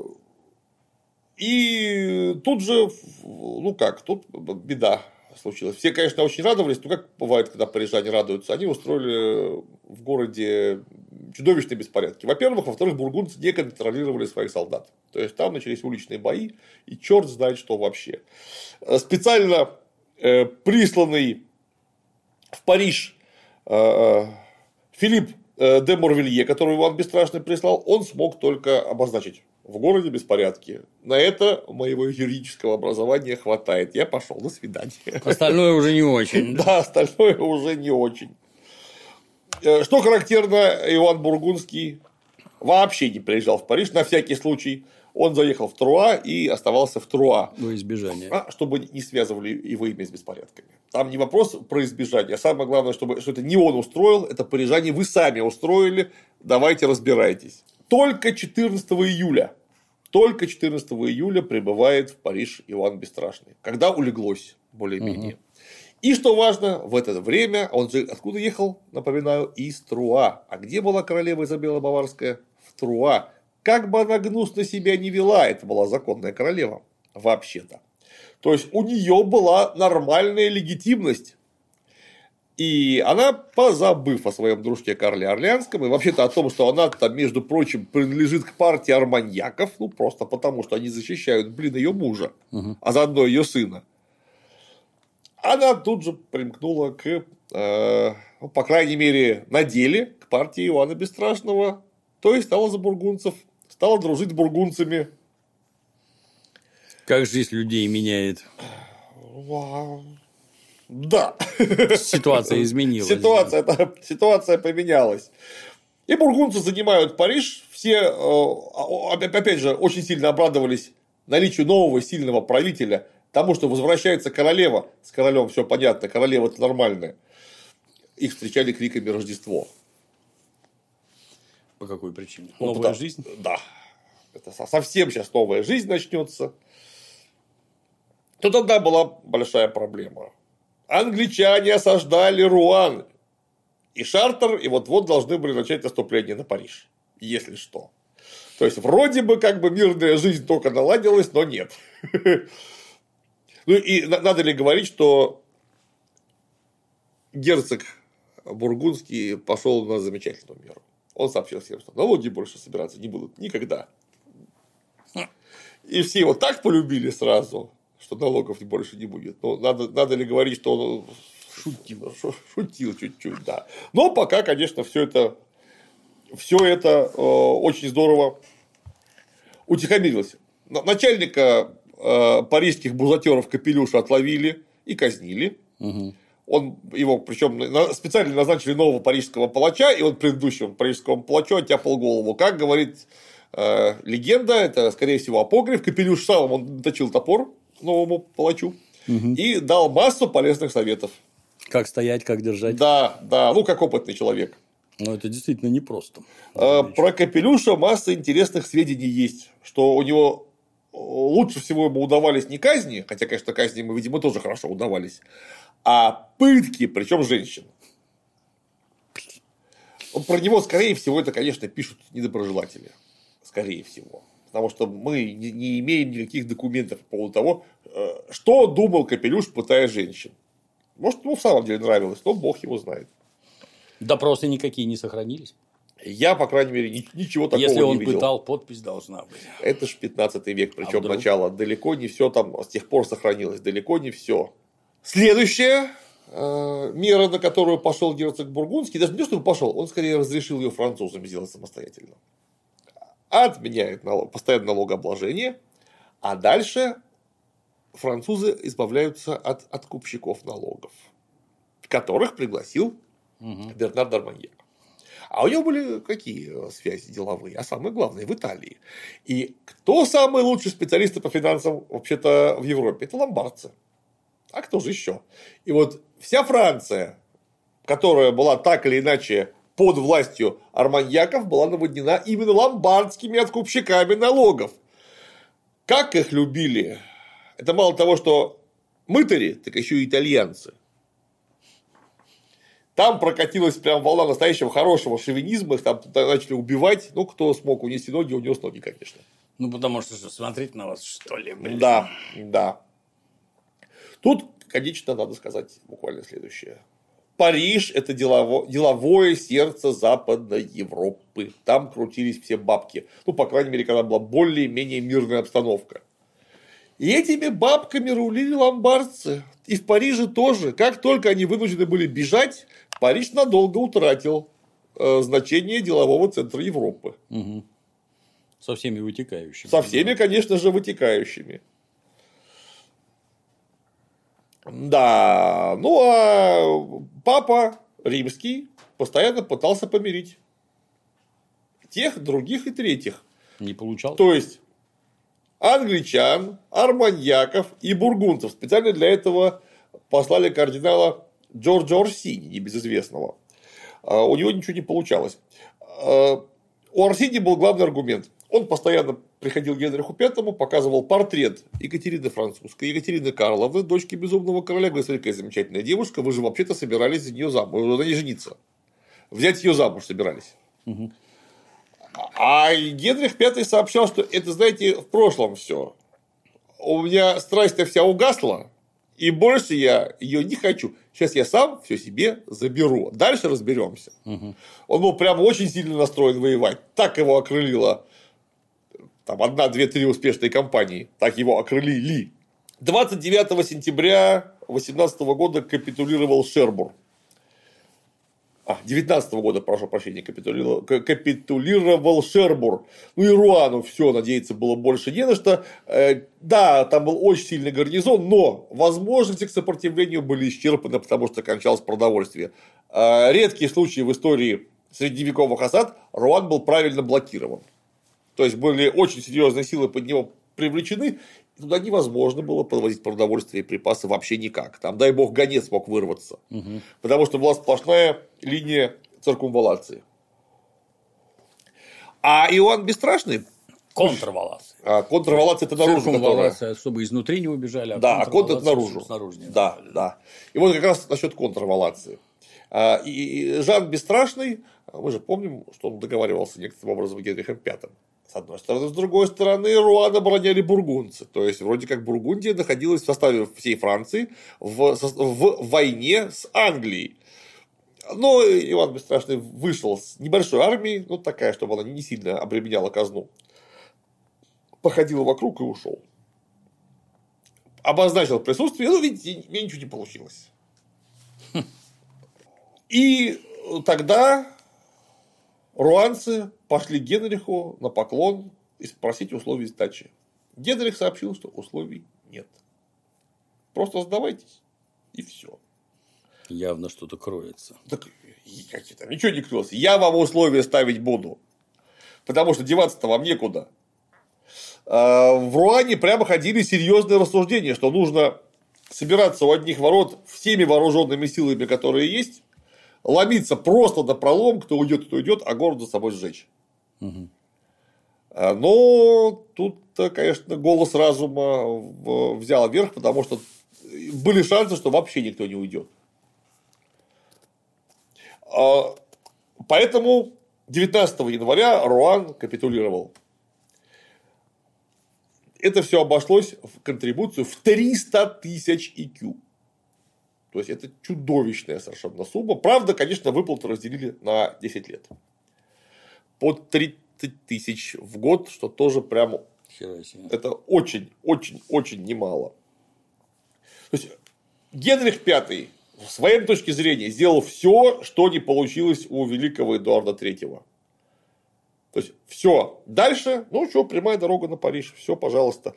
и тут же, ну как, тут беда случилась. Все, конечно, очень радовались, но как бывает, когда парижане радуются, они устроили в городе чудовищные беспорядки. Во-первых, во-вторых, бургундцы не контролировали своих солдат. То есть там начались уличные бои, и черт знает, что вообще. Э, специально э, присланный в Париж Филипп де Морвилье, который Иван Бесстрашный прислал, он смог только обозначить в городе беспорядки. На это моего юридического образования хватает. Я пошел, до свидания. [LAUGHS] Остальное уже не очень. [LAUGHS] Да, остальное уже не очень. Э, что характерно, Иван Бургундский вообще не приезжал в Париж на всякий случай он заехал в Труа и оставался в Труа. Во избежание. А, чтобы не связывали его имя с беспорядками. Там не вопрос про избежание, а самое главное, чтобы, что это не он устроил, это парижане вы сами устроили, давайте разбирайтесь. Только 14 июля, только 14 июля прибывает в Париж Иван Бесстрашный, когда улеглось более-менее. Угу. И что важно, в это время, он же откуда ехал, напоминаю, из Труа. А где была королева Изабелла Баварская? В Труа. Как бы она гнусно себя не вела, это была законная королева, вообще-то. То есть у нее была нормальная легитимность. И она, позабыв о своем дружке Карле Орлеанском, и вообще-то о том, что она там, между прочим, принадлежит к партии арманьяков, ну, просто потому, что они защищают, блин, ее мужа, угу. а заодно ее сына, она тут же примкнула к, э, ну, по крайней мере, на деле, к партии Ивана Бесстрашного, то есть стала за бургунцев, стала дружить с бургунцами. Как жизнь людей меняет. Да. Ситуация изменилась. Ситуация, да. ситуация поменялась. И бургунцы занимают Париж. Все, э, опять же, очень сильно обрадовались наличию нового сильного правителя, тому, что возвращается королева. С королем все понятно, королева это нормальная. Их встречали криками Рождество. По какой причине? Ну, новая потому, жизнь? Да. Это совсем сейчас новая жизнь начнется. То тогда была большая проблема англичане осаждали Руан и Шартер, и вот-вот должны были начать наступление на Париж, если что. То есть, вроде бы как бы мирная жизнь только наладилась, но нет. [LAUGHS] Ну и надо ли говорить, что герцог Бургундский пошел на замечательную меру. Он сообщил всем, что налоги больше собираться не будут никогда. И все его так полюбили сразу, что налогов больше не будет. Но надо, надо ли говорить, что он шутил, шутил чуть-чуть, да. Но пока, конечно, все это, все это э, очень здорово утихомирилось. Начальника э, парижских бузатеров Капелюша отловили и казнили. Угу. Он его, причем специально назначили нового парижского палача, и он предыдущему парижскому палачу оттяпал голову. Как говорит э, легенда, это, скорее всего, апокриф, Капелюш сам он точил топор, новому палачу угу. и дал массу полезных советов. Как стоять, как держать. Да, да, ну как опытный человек. Но это действительно непросто. А, про Капелюша масса интересных сведений есть, что у него лучше всего ему удавались не казни, хотя, конечно, казни ему, видимо, тоже хорошо удавались, а пытки, причем женщин. Про него, скорее всего, это, конечно, пишут недоброжелатели. Скорее всего потому что мы не имеем никаких документов по поводу того, э, что думал Капелюш, пытая женщин. Может, ему в самом деле нравилось, но бог его знает. Допросы никакие не сохранились. Я, по крайней мере, ничего такого Если он не видел. пытал, подпись должна быть. Это ж 15 век, причем а начало. Далеко не все там с тех пор сохранилось, далеко не все. Следующая э, мера, на которую пошел герцог Бургундский, даже не то, что пошел, он скорее разрешил ее французам сделать самостоятельно отменяет налог, постоянное налогообложение, а дальше французы избавляются от откупщиков налогов, которых пригласил угу. Бернард Дарманьер. А у него были какие связи деловые? А самое главное, в Италии. И кто самый лучший специалист по финансам вообще-то в Европе? Это ломбардцы. А кто же еще? И вот вся Франция, которая была так или иначе под властью арманьяков была наводнена именно ломбардскими откупщиками налогов. Как их любили? Это мало того, что мытари, так еще и итальянцы. Там прокатилась прям волна настоящего хорошего шовинизма, их там начали убивать. Ну, кто смог унести ноги, унес ноги, конечно. Ну, потому что, что смотреть на вас, что ли, блин. Да, да. Тут, конечно, надо сказать буквально следующее. Париж – это делово, деловое сердце Западной Европы. Там крутились все бабки. Ну, по крайней мере, когда была более-менее мирная обстановка. И этими бабками рулили ломбардцы. И в Париже тоже. Как только они вынуждены были бежать, Париж надолго утратил э, значение делового центра Европы. Угу. Со всеми вытекающими. Со всеми, конечно же, вытекающими. Да, ну а папа римский постоянно пытался помирить тех, других и третьих. Не получал. То есть англичан, арманьяков и бургунцев. Специально для этого послали кардинала Джорджа Орсини, небезызвестного. А, у него ничего не получалось. А, у Орсини был главный аргумент. Он постоянно приходил Генриху V, показывал портрет Екатерины Французской, Екатерины Карловны, дочки безумного короля, говорит, смотри, какая замечательная девушка, вы же вообще-то собирались за нее замуж, на ней жениться. Взять ее замуж собирались. Угу. А Генрих V сообщал, что это, знаете, в прошлом все. У меня страсть-то вся угасла, И больше я ее не хочу. Сейчас я сам все себе заберу. Дальше разберемся. Мгм. Он был прям очень сильно настроен воевать. Так его окрылило там одна, две, три успешные компании. Так его окрылили. 29 сентября 18 года капитулировал Шербур. А, 19 года, прошу прощения, капитулировал, капитулировал Шербур. Ну и Руану все, надеяться было больше не на что. Э, Да, там был очень сильный гарнизон, но возможности к сопротивлению были исчерпаны, потому что кончалось продовольствие. Э, Редкие случаи в истории средневековых осад Руан был правильно блокирован. То есть были очень серьезные силы под него привлечены, и туда невозможно было подвозить продовольствие и припасы вообще никак. Там, дай бог, гонец мог вырваться. Мгм. Потому что была сплошная линия циркумвалации. А Иоанн Бесстрашный, Контрвалация. а, контрвалация это наружу. Циркумвалация, чтобы изнутри не убежали, а Да, а контр контрвалация, наружу. снаружи не Да, убежали. да. И вот как раз насчет контрвалации. А, И Жан Бесстрашный, мы же помним, что он договаривался некоторым образом с Генрихом V. С одной стороны, с другой стороны, Руан обороняли бургундцы. То есть, вроде как Бургундия находилась в составе всей Франции в, в войне с Англией. Но Иван Бесстрашный вышел с небольшой армией, ну такая, чтобы она не сильно обременяла казну. Походил вокруг и ушел. Обозначил присутствие, ну, видите, меня ничего не получилось. И тогда руанцы пошли Генриху на поклон и спросить условий сдачи. Генрих сообщил, что условий нет. Просто сдавайтесь, и все. Явно что-то кроется. Так, какие там, ничего не крылось. Я вам условия ставить буду. Потому что деваться-то вам некуда. А, В Руане прямо ходили серьезные рассуждения, что нужно собираться у одних ворот всеми вооруженными силами, которые есть, ломиться просто до пролом, кто уйдет, кто уйдет, а город за собой сжечь. А, Но тут, конечно, голос разума взял верх, потому что были шансы, что вообще никто не уйдет. А, Поэтому 19 января Руан капитулировал. Это все обошлось в контрибуцию в 300 тысяч IQ. То есть, это чудовищная совершенно сумма. Правда, конечно, выплаты разделили на 10 лет. По 30 тысяч в год, что тоже прям Хера себе. это очень, очень, очень немало. То есть, Генрих V, с своей точки зрения, сделал все, что не получилось у великого Эдуарда III. То есть, все. Дальше, ну что, прямая дорога на Париж. Все, пожалуйста.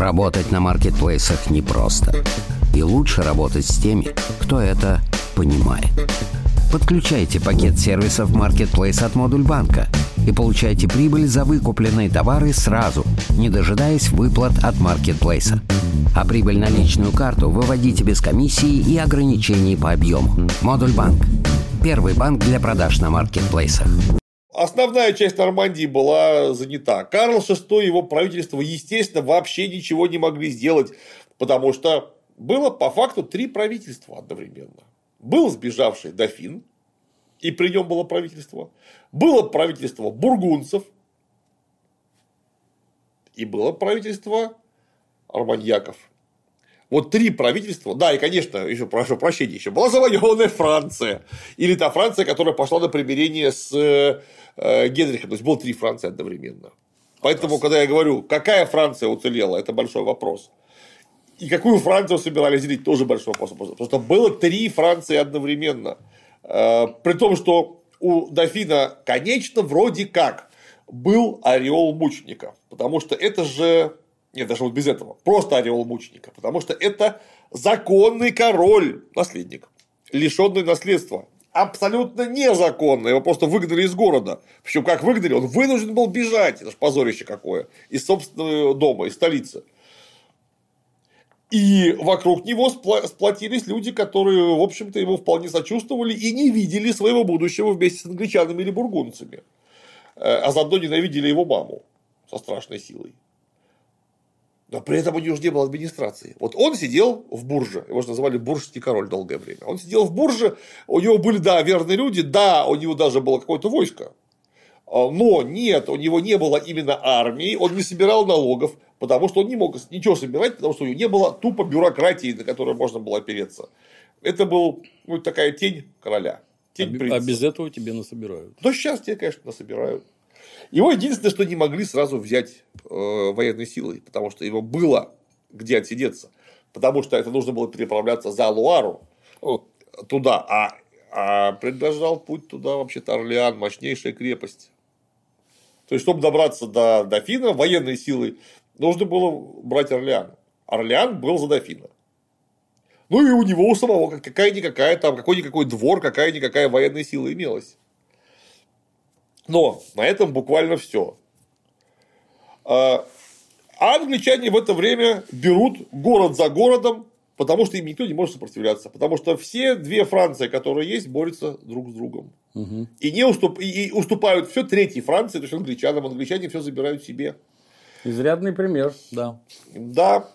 Работать на маркетплейсах непросто. И лучше работать с теми, кто это понимает. Подключайте пакет сервисов Marketplace от Модуль Банка и получайте прибыль за выкупленные товары сразу, не дожидаясь выплат от маркетплейса. А прибыль на личную карту выводите без комиссии и ограничений по объему. Модуль Банк. Первый банк для продаж на маркетплейсах. Основная часть Нормандии была занята. Карл VI и его правительство, естественно, вообще ничего не могли сделать, потому что было по факту три правительства одновременно. Был сбежавший дофин, и при нем было правительство. Было правительство бургунцев, и было правительство арманьяков. Вот три правительства, да, и, конечно, еще прошу прощения, еще была завоеванная Франция. Или та Франция, которая пошла на примирение с э, Генрихом. То есть, было три Франции одновременно. Поэтому, когда я говорю, какая Франция уцелела, это большой вопрос. И какую Францию собирались делить, тоже большой вопрос. Потому что было три Франции одновременно. Э, При том, что у дофина, конечно, вроде как был ореол мученика. Потому что это же нет, даже вот без этого. Просто ореол мученика. Потому что это законный король, наследник, лишенный наследства. Абсолютно незаконно. Его просто выгнали из города. Причем, как выгнали, он вынужден был бежать. Это же позорище какое. Из собственного дома, из столицы. И вокруг него сплотились люди, которые, в общем-то, ему вполне сочувствовали и не видели своего будущего вместе с англичанами или бургунцами. Э, А заодно ненавидели его маму со страшной силой. Но при этом у него уже не было администрации. Вот он сидел в Бурже, его же называли Буржский король долгое время. Он сидел в Бурже, у него были, да, верные люди, да, у него даже было какое-то войско. А, но нет, у него не было именно армии, он не собирал налогов, потому что он не мог ничего собирать, потому что у него не было тупо бюрократии, на которую можно было опереться. Это был ну, такая тень короля. Тень а, принца. а без этого тебе насобирают. Но сейчас тебе, конечно, насобирают. Его единственное, что не могли сразу взять э, военной силой, потому что его было где отсидеться. Потому что это нужно было переправляться за Луару туда. А, а предложил путь туда вообще-то Орлеан, мощнейшая крепость. То есть, чтобы добраться до Дофина военной силой, нужно было брать Орлеан. Орлеан был за Дофина. Ну и у него у самого какая-никакая там, какой-никакой двор, какая-никакая военная сила имелась. Но на этом буквально все. А англичане в это время берут город за городом, потому что им никто не может сопротивляться. Потому что все две Франции, которые есть, борются друг с другом. Угу. И, не уступ, и, уступают все третьей Франции, то есть англичанам. Англичане все забирают себе. Изрядный пример, да. Да.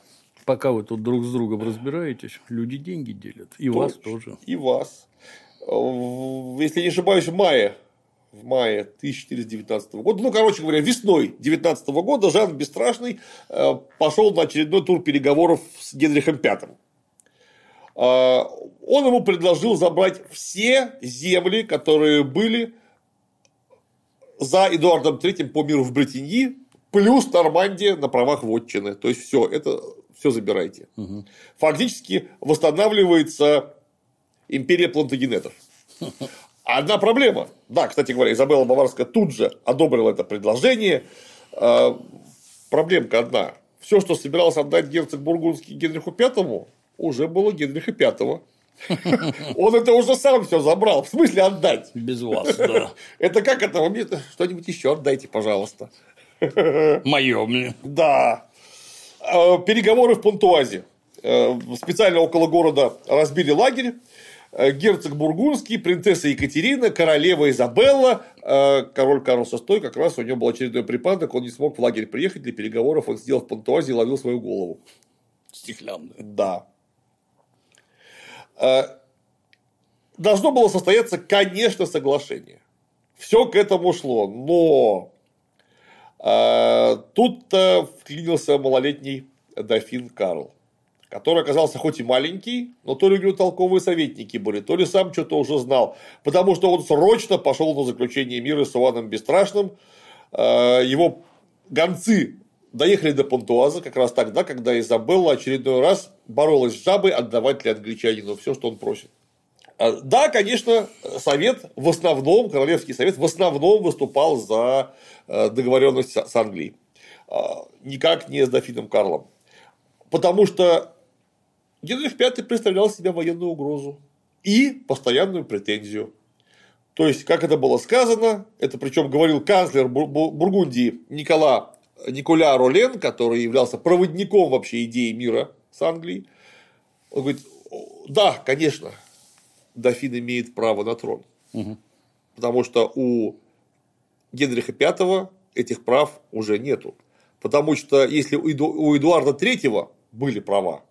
Пока вы тут друг с другом разбираетесь, люди деньги делят. И Точно. вас тоже. И вас. Если не ошибаюсь, в мае в мае 1419 года, ну, короче говоря, весной 19 года Жан Бесстрашный э, пошел на очередной тур переговоров с Генрихом V. Э, он ему предложил забрать все земли, которые были за Эдуардом III по миру в Бретеньи, плюс Нормандия на правах вотчины. То есть, все, это все забирайте. Угу. Фактически восстанавливается империя плантагенетов. [LAUGHS] Одна проблема. Да, кстати говоря, Изабелла Баварская тут же одобрила это предложение. А, проблемка одна. Все, что собирался отдать герцог Бургундский Генриху Пятому, уже было Генриха Пятого. [LAUGHS] Он это уже сам все забрал. В смысле отдать? Без вас, да. [LAUGHS] Это как это? Вы мне что-нибудь еще отдайте, пожалуйста. [LAUGHS] Мое мне. Да. А, переговоры в Пунтуазе. Э, специально около города разбили лагерь. Э, герцог Бургундский, принцесса Екатерина, королева Изабелла, э, король Карл VI, как раз у него был очередной припадок, он не смог в лагерь приехать для переговоров, он сидел в Пантуазе и ловил свою голову. Стеклянную. Да. Э, должно было состояться, конечно, соглашение. Все к этому шло, но тут-то вклинился малолетний дофин Карл который оказался хоть и маленький, но то ли у него толковые советники были, то ли сам что-то уже знал, потому что он срочно пошел на заключение мира с Иваном Бесстрашным, э, его гонцы доехали до Пантуаза как раз тогда, когда Изабелла очередной раз боролась с жабой отдавать ли англичанину все, что он просит. Э, да, конечно, совет в основном, королевский совет в основном выступал за э, договоренность с Англией. Никак не с дофином Карлом. Потому что Генрих V представлял себе военную угрозу и постоянную претензию. То есть, как это было сказано, это причем говорил канцлер Бургундии Никола, Николя Ролен, который являлся проводником вообще идеи мира с Англией. Он говорит, да, конечно, дофин имеет право на трон. Угу. Потому что у Генриха V этих прав уже нету. Потому что если у Эдуарда III были права,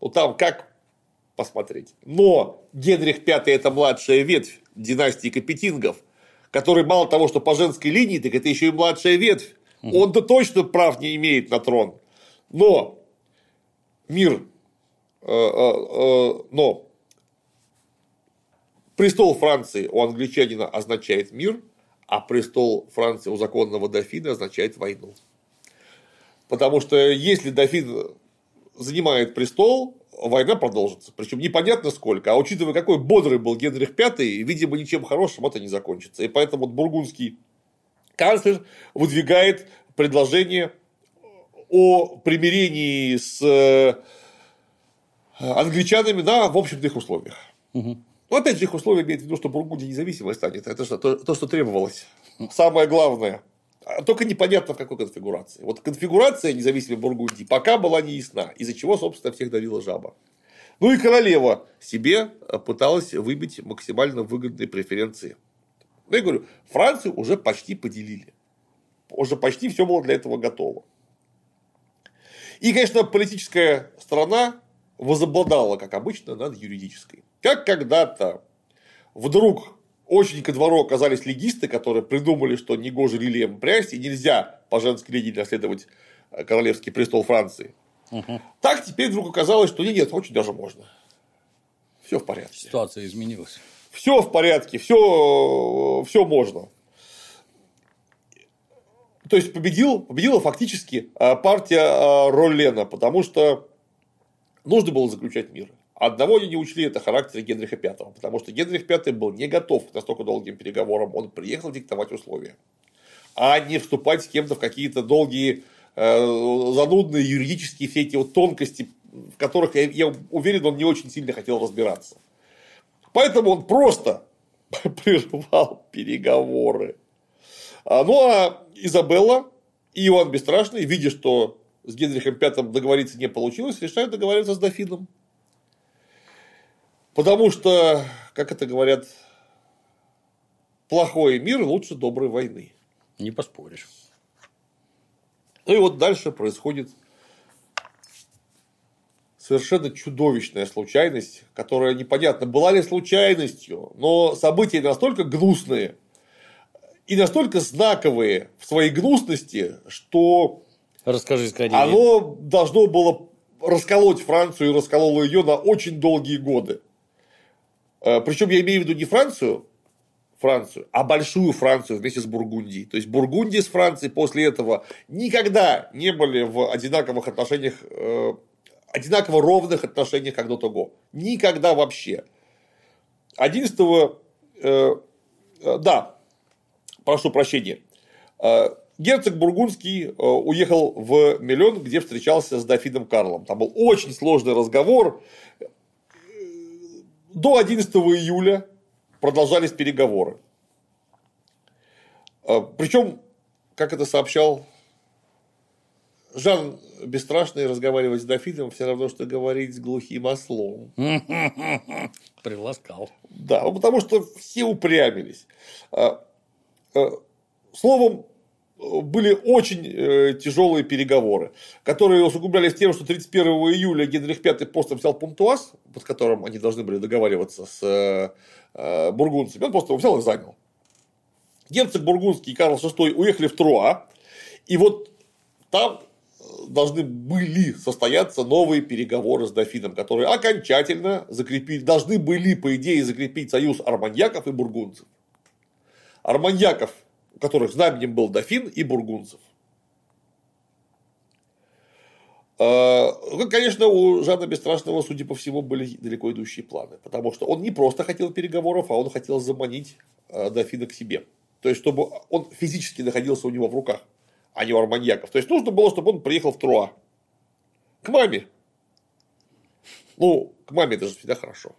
ну, там как посмотреть. Но Генрих V – это младшая ветвь династии Капетингов, который мало того, что по женской линии, так это еще и младшая ветвь. Он-то точно прав не имеет на трон. Но мир, э, э, э, но престол Франции у англичанина означает мир, а престол Франции у законного дофина означает войну. Потому что если дофин занимает престол, война продолжится. Причем непонятно сколько. А учитывая, какой бодрый был Генрих V, видимо, ничем хорошим это не закончится. И поэтому вот бургундский канцлер выдвигает предложение о примирении с э, англичанами на, в общем-то, их условиях. Угу. Но опять же, их условия имеют в виду, что Бургундия независимой станет. Это то, то, что требовалось. Самое главное. А только непонятно в какой конфигурации. Вот конфигурация независимой Бургундии пока была не ясна, из-за чего, собственно, всех давила жаба. Ну и королева себе э, пыталась выбить максимально выгодные преференции. Ну, я говорю, Францию уже почти поделили. Уже почти все было для этого готово. И, конечно, политическая сторона возобладала, как обычно, над юридической. Как когда-то вдруг очень ко двору оказались легисты, которые придумали, что негоже лилиям прясть, и нельзя по женской линии наследовать королевский престол Франции. Угу. Так теперь вдруг оказалось, что нет, нет, очень даже можно. Все в порядке. Ситуация изменилась. Все в порядке, все, все можно. То есть победил, победила фактически а, партия Роллена, потому что нужно было заключать мир. Одного они не учли, это характер Генриха V, потому что Генрих V был не готов к настолько долгим переговорам, он приехал диктовать условия, а не вступать с кем-то в какие-то долгие, э, занудные юридические все эти вот тонкости, в которых, я, я уверен, он не очень сильно хотел разбираться. Поэтому он просто [LAUGHS] прервал переговоры. А, ну, а Изабелла и Иоанн Бесстрашный, видя, что с Генрихом V договориться не получилось, решают договариваться с дофином. Потому что, как это говорят, плохой мир лучше доброй войны. Не поспоришь. Ну и вот дальше происходит совершенно чудовищная случайность, которая непонятно, была ли случайностью, но события настолько гнусные и настолько знаковые в своей гнусности, что Расскажи оно должно было расколоть Францию и раскололо ее на очень долгие годы. Э, Причем я имею в виду не Францию, Францию, а большую Францию вместе с Бургундией. То есть Бургундия с Францией после этого никогда не были в одинаковых отношениях э, одинаково ровных отношениях как до того. Никогда вообще. 11 э, э, да, прошу прощения. Э, герцог Бургундский э, уехал в Миллион, где встречался с дофином Карлом. Там был очень сложный разговор. До 11 июля продолжались переговоры. Э, Причем, как это сообщал Жан Бесстрашный, разговаривать с дофином все равно, что говорить с глухим ослом. [LAUGHS] Приласкал. Да, ну, потому что все упрямились. А, а, словом, были очень э, тяжелые переговоры, которые усугублялись тем, что 31 июля Генрих V просто взял Пунтуаз, под которым они должны были договариваться с э, э, бургундцами, он просто взял и занял. Герцог Бургундский и Карл VI уехали в Труа, и вот там должны были состояться новые переговоры с дофином, которые окончательно закрепили, должны были, по идее, закрепить союз арманьяков и бургунцев. Арманьяков, которых знаменем был дофин, и бургунцев. Ну, конечно, у Жана Бесстрашного, судя по всему, были далеко идущие планы, потому что он не просто хотел переговоров, а он хотел заманить а, дофина к себе. То есть, чтобы он физически находился у него в руках а не у арманьяков. То есть нужно было, чтобы он приехал в Труа. К маме. Ну, к маме это же всегда хорошо.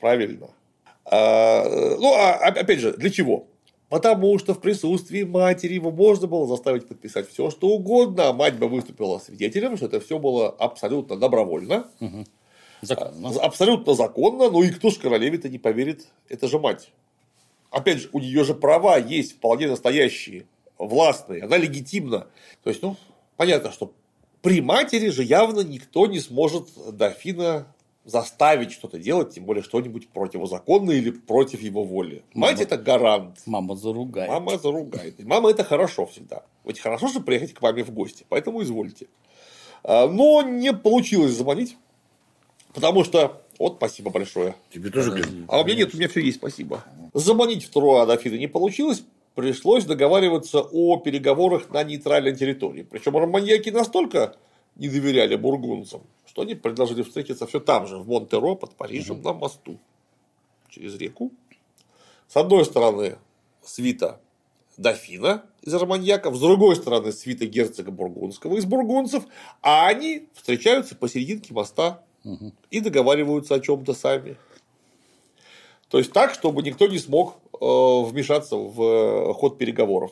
Правильно. А, ну, а, опять же, для чего? Потому что в присутствии матери его можно было заставить подписать все, что угодно, а мать бы выступила свидетелем, что это все было абсолютно добровольно. Угу. Законно. Абсолютно законно, ну и кто ж королеве-то не поверит, это же мать. Опять же, у нее же права есть вполне настоящие властной, она легитимна. То есть, ну, понятно, что при матери же явно никто не сможет дофина заставить что-то делать, тем более что-нибудь противозаконное или против его воли. Мать это гарант. Мама заругает. Мама заругает. И мама это хорошо всегда. Ведь хорошо же приехать к маме в гости, поэтому извольте. А, но не получилось заманить, потому что вот, спасибо большое. Тебе тоже А у меня нет, у меня все есть, спасибо. Заманить второго дофина не получилось, пришлось договариваться о переговорах на нейтральной территории. Причем романьяки настолько не доверяли бургунцам, что они предложили встретиться все там же, в Монтеро, под Парижем, угу. на мосту через реку. С одной стороны, свита дофина из романьяков, с другой стороны, свита герцога бургундского из бургунцев, а они встречаются посерединке моста угу. и договариваются о чем-то сами. То есть так, чтобы никто не смог Э, вмешаться в э, ход переговоров.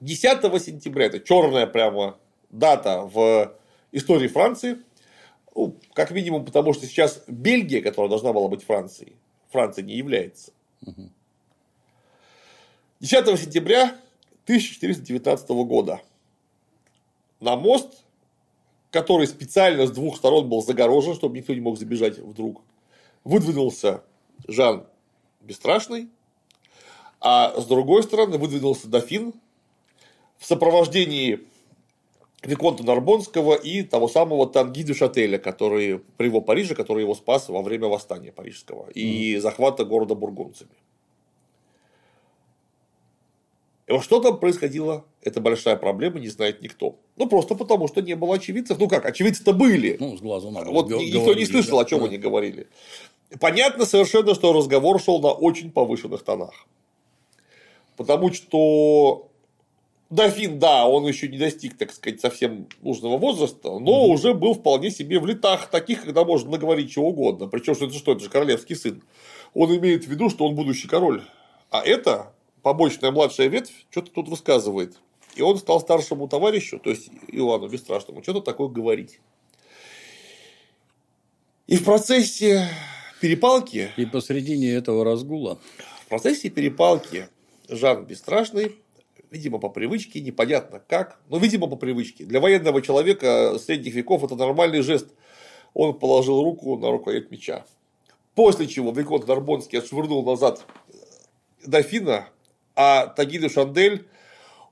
10 сентября, это черная прямо дата в истории Франции, ну, как минимум потому, что сейчас Бельгия, которая должна была быть Францией, Франция не является. 10 сентября 1419 года. На мост который специально с двух сторон был загорожен, чтобы никто не мог забежать вдруг, выдвинулся Жан Бесстрашный, а с другой стороны выдвинулся дофин. В сопровождении Виконта Нарбонского и того самого Танги де Шателя, который при его Париже, который его спас во время восстания парижского и mm. захвата города бургунцами. И вот что там происходило, это большая проблема, не знает никто. Ну, просто потому, что не было очевидцев. Ну как, очевидцы-то были. Ну, с глазу на Вот говорили, никто не слышал, да? о чем да. они говорили. Понятно совершенно, что разговор шел на очень повышенных тонах. Потому что Дофин, да, он еще не достиг, так сказать, совсем нужного возраста, но mm уже был вполне себе в летах таких, когда можно наговорить чего угодно. Причем, что это что, это же королевский сын. Он имеет в виду, что он будущий король. А это побочная младшая ветвь что-то тут высказывает. И он стал старшему товарищу, то есть Иоанну Бесстрашному, что-то такое говорить. И в процессе перепалки... И посредине этого разгула... В процессе перепалки Жан Бесстрашный видимо, по привычке, непонятно как, но, видимо, по привычке. Для военного человека средних веков это нормальный жест. Он положил руку на рукоять меча. После чего Виконт Нарбонский отшвырнул назад дофина, а Тагида Шандель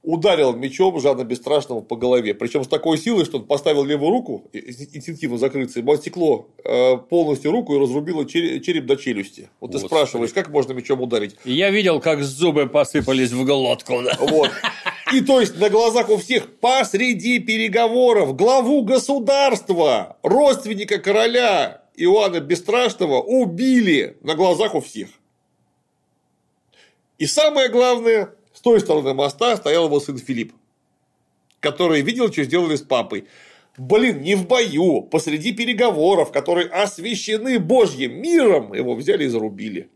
ударил мечом Жана Бесстрашного по голове. Причем с такой силой, что он поставил левую руку, инстинктивно закрыться, ему отсекло э, полностью руку и разрубило череп до челюсти. Вот ты спрашиваешь, как можно мечом ударить? Я видел, как зубы посыпались в глотку. Да? Вот. И то есть на глазах у всех посреди переговоров главу государства, родственника короля Иоанна Бесстрашного убили на глазах у всех. И самое главное, с той стороны моста стоял его сын Филипп, который видел, что сделали с папой. Блин, не в бою, посреди переговоров, которые освящены Божьим миром, его взяли и зарубили.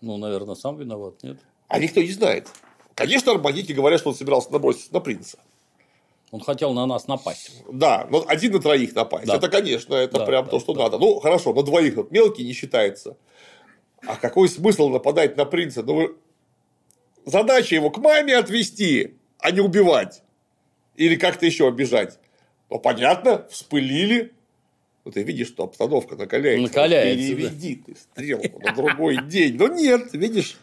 Ну, наверное, сам виноват, нет? А никто не знает. Конечно, арбаники говорят, что он собирался наброситься на принца. Он хотел на нас напасть. Да, но один на троих напасть. Да. Это, конечно, это да, прям да, то, что да. надо. Ну, хорошо, на двоих вот мелкий не считается. А какой смысл нападать на принца? Ну, вы задача его к маме отвезти, а не убивать. Или как-то еще обижать. Ну, понятно, вспылили. Ну, ты видишь, что обстановка накаляется. Накаляется, Переведи да. ты стрелку на другой день. Но нет, видишь,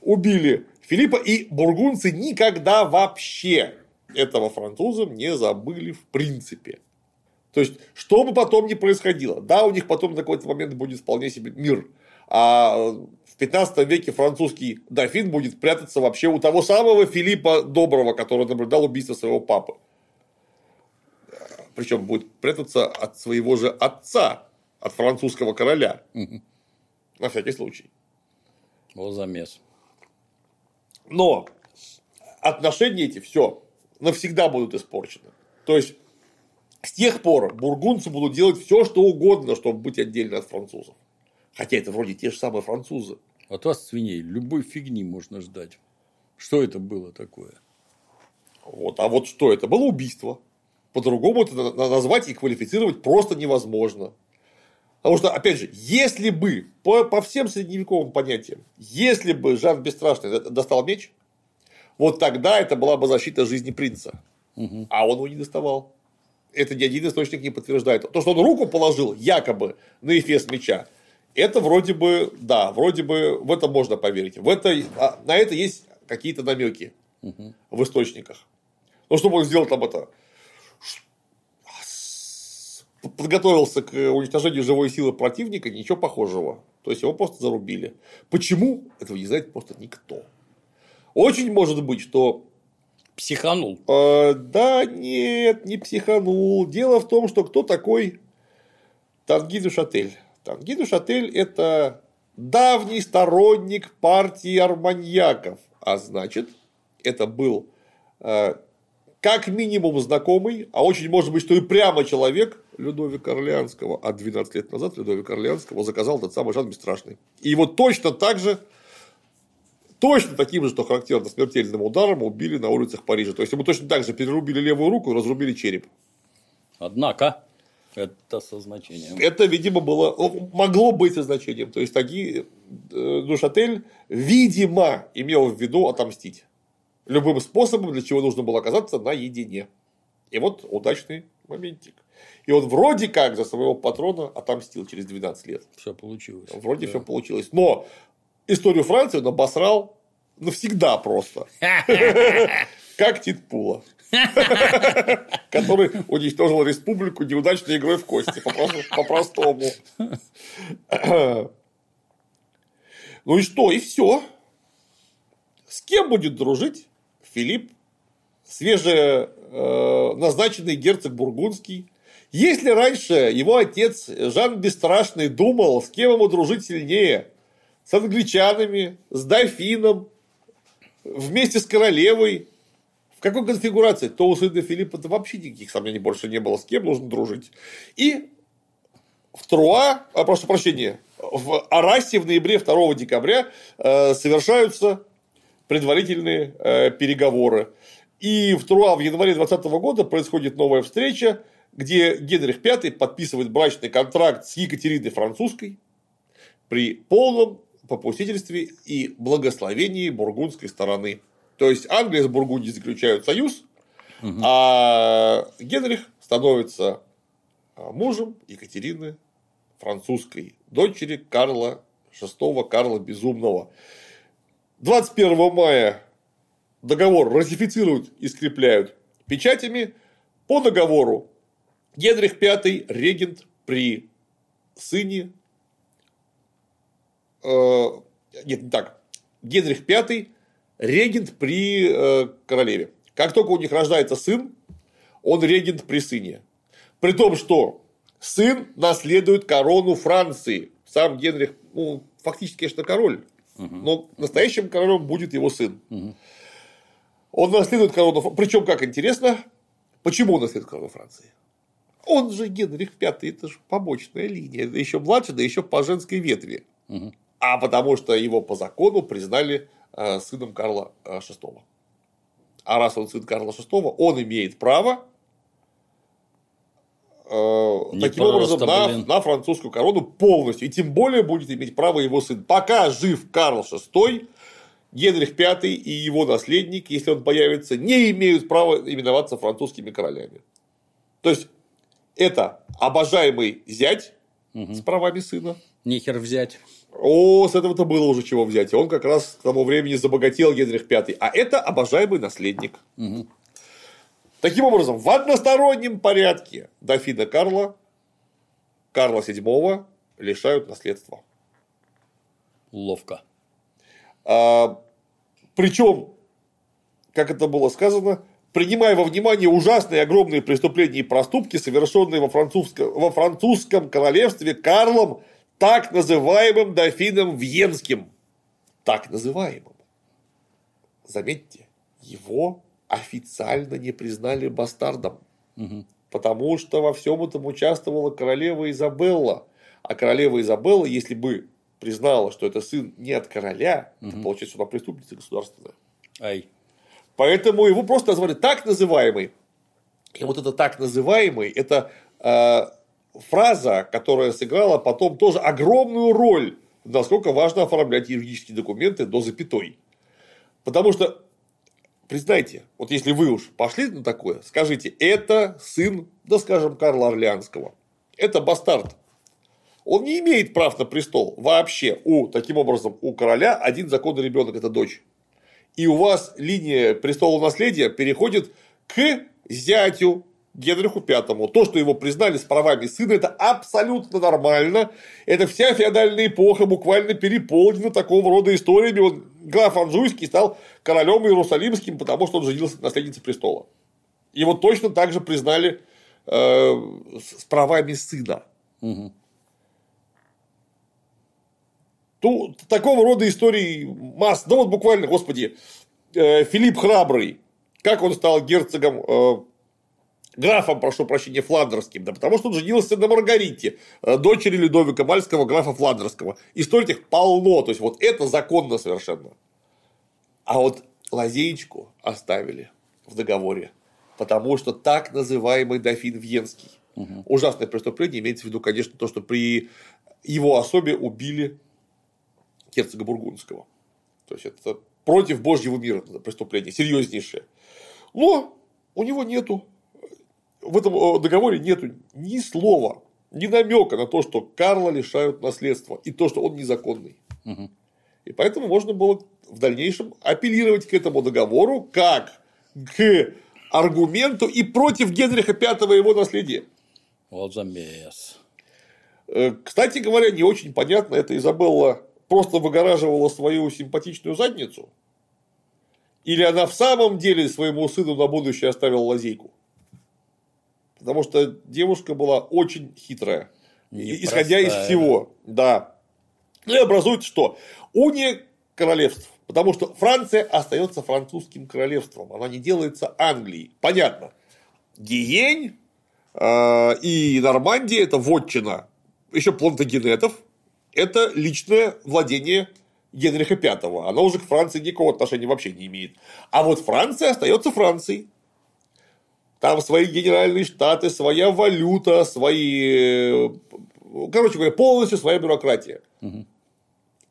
убили Филиппа. И бургунцы никогда вообще этого французам не забыли в принципе. То есть, что бы потом ни происходило, да, у них потом на какой-то момент будет вполне себе мир. А в 15 веке французский дофин будет прятаться вообще у того самого Филиппа Доброго, который наблюдал убийство своего папы. Причем будет прятаться от своего же отца, от французского короля. Угу. На всякий случай. Вот замес. Но отношения эти все навсегда будут испорчены. То есть с тех пор бургунцы будут делать все, что угодно, чтобы быть отдельно от французов. Хотя это вроде те же самые французы. От вас, свиней, любой фигни можно ждать. Что это было такое? Вот. А вот что это? Было убийство. По-другому это назвать и квалифицировать просто невозможно. Потому что, опять же, если бы, по, по всем средневековым понятиям, если бы Жан Бесстрашный достал меч, вот тогда это была бы защита жизни принца. Угу. А он его не доставал. Это ни один источник не подтверждает. То, что он руку положил якобы на эфес меча, это вроде бы, да, вроде бы в это можно поверить. В это, а, на это есть какие-то намеки угу. в источниках. Но чтобы он сделал там это, подготовился к уничтожению живой силы противника, ничего похожего. То есть его просто зарубили. Почему? Этого не знает просто никто. Очень может быть, что Психанул? Э, да, нет, не психанул. Дело в том, что кто такой Тангиду Шатель? Тангиду Шатель – это давний сторонник партии арманьяков, а значит, это был э, как минимум знакомый, а очень может быть, что и прямо человек Людовика Орлеанского, а 12 лет назад Людовика Орлеанского заказал тот самый Жан Бесстрашный. И его точно так же, точно таким же, что характерно, смертельным ударом убили на улицах Парижа. То есть, ему точно так же перерубили левую руку и разрубили череп. Однако, это со значением. Это, видимо, было, могло быть со значением. То есть, такие э, Душатель, видимо, имел в виду отомстить. Любым способом, для чего нужно было оказаться наедине. И вот удачный моментик. И он вроде как за своего патрона отомстил через 12 лет. Все получилось. Вроде все получилось. Но историю Франции он обосрал навсегда просто. [LAUGHS] Как Титпула. [LAUGHS] Который уничтожил республику неудачной игрой в кости. По-простому. [CLEARS THROAT] Ну и что? И все. С кем будет дружить Филипп, свеже э, назначенный герцог Бургундский? Если раньше его отец Жан Бесстрашный думал, с кем ему дружить сильнее, с англичанами, с дофином, вместе с королевой, какой конфигурации, то у сына Филиппа-то вообще никаких сомнений больше не было, с кем нужно дружить. И в Труа, а, прошу прощения, в Арасе в ноябре 2 декабря э, совершаются предварительные э, переговоры. И в Труа в январе 2020 года происходит новая встреча, где Генрих V подписывает брачный контракт с Екатериной Французской при полном попустительстве и благословении бургундской стороны. То есть Англия с Бургундией заключают союз, угу. а Генрих становится а, мужем Екатерины французской, дочери Карла VI, Карла Безумного. 21 мая договор ратифицируют и скрепляют печатями. По договору Генрих V регент при сыне э, нет, не так. Генрих V регент при э, королеве. Как только у них рождается сын, он регент при сыне. При том, что сын наследует корону Франции. Сам Генрих, ну, фактически, конечно, король, но настоящим королем будет его сын. Он наследует корону, причем, как интересно, почему он наследует корону Франции? Он же Генрих V, это же побочная линия, это еще младше, да еще по женской ветви. А потому что его по закону признали сыном Карла VI. Э, а раз он сын Карла VI, он имеет право э, таким образом на, на французскую корону полностью. И тем более будет иметь право его сын. Пока жив Карл VI, Генрих V и его наследник, если он появится, не имеют права именоваться французскими королями. То есть это обожаемый зять угу. с правами сына. Нехер взять. О, с этого-то было уже чего взять. Он как раз к тому времени забогател Генрих V. А это обожаемый наследник. Угу. Таким образом, в одностороннем порядке дофина Карла, Карла VII лишают наследства. Ловко. А, причем, как это было сказано, принимая во внимание ужасные огромные преступления и проступки, совершенные во французском, во французском королевстве Карлом, так называемым дофином Вьенским. Так называемым. Заметьте, его официально не признали бастардом. Угу. Потому что во всем этом участвовала королева Изабелла. А королева Изабелла, если бы признала, что это сын не от короля, угу. то получается, она преступница государственная. Ай. Поэтому его просто назвали так называемый. И вот это так называемый, это э, фраза, которая сыграла потом тоже огромную роль, насколько важно оформлять юридические документы до запятой. Потому что признайте, вот если вы уж пошли на такое, скажите, это сын, да скажем, Карла Орлеанского. Это бастард. Он не имеет прав на престол вообще. У, таким образом, у короля один законный ребенок это дочь. И у вас линия престола наследия переходит к зятю Генриху Пятому. То, что его признали с правами сына, это абсолютно нормально. Это вся феодальная эпоха буквально переполнена такого рода историями. Вот граф Анжуйский стал королем Иерусалимским, потому что он женился на наследнице престола. Его точно так же признали э, с правами сына. Угу. Тут такого рода истории масса. Да вот буквально, господи, э, Филипп Храбрый, как он стал герцогом э, графом, прошу прощения, фландерским, да потому что он женился на Маргарите, э, дочери Людовика Мальского, графа Фландерского. Историй этих полно, то есть, вот это законно совершенно. А вот лазеечку оставили в договоре, потому что так называемый дофин Венский. Угу. Ужасное преступление имеется в виду, конечно, то, что при его особе убили герцога Бургундского. То есть, это против Божьего мира преступление, серьезнейшее. Но у него нету в этом э, договоре нет ни слова, ни намека на то, что Карла лишают наследства и то, что он незаконный. Мгм. И поэтому можно было в дальнейшем апеллировать к этому договору как к аргументу и против Генриха V и его наследия. Вот замес. Э, Кстати говоря, не очень понятно, это Изабелла просто выгораживала свою симпатичную задницу? Или она в самом деле своему сыну на будущее оставила лазейку? Потому что девушка была очень хитрая. И- Исходя из Непростая. всего. Да. Ну и образует что? Уния королевств. Потому что Франция остается французским королевством. Она не делается Англией. Понятно. Гиень э, и Нормандия это вотчина еще плантагенетов. Это личное владение Генриха V. Оно уже к Франции никакого отношения вообще не имеет. А вот Франция остается Францией. Там свои генеральные штаты, своя валюта, свои... Короче говоря, полностью своя бюрократия,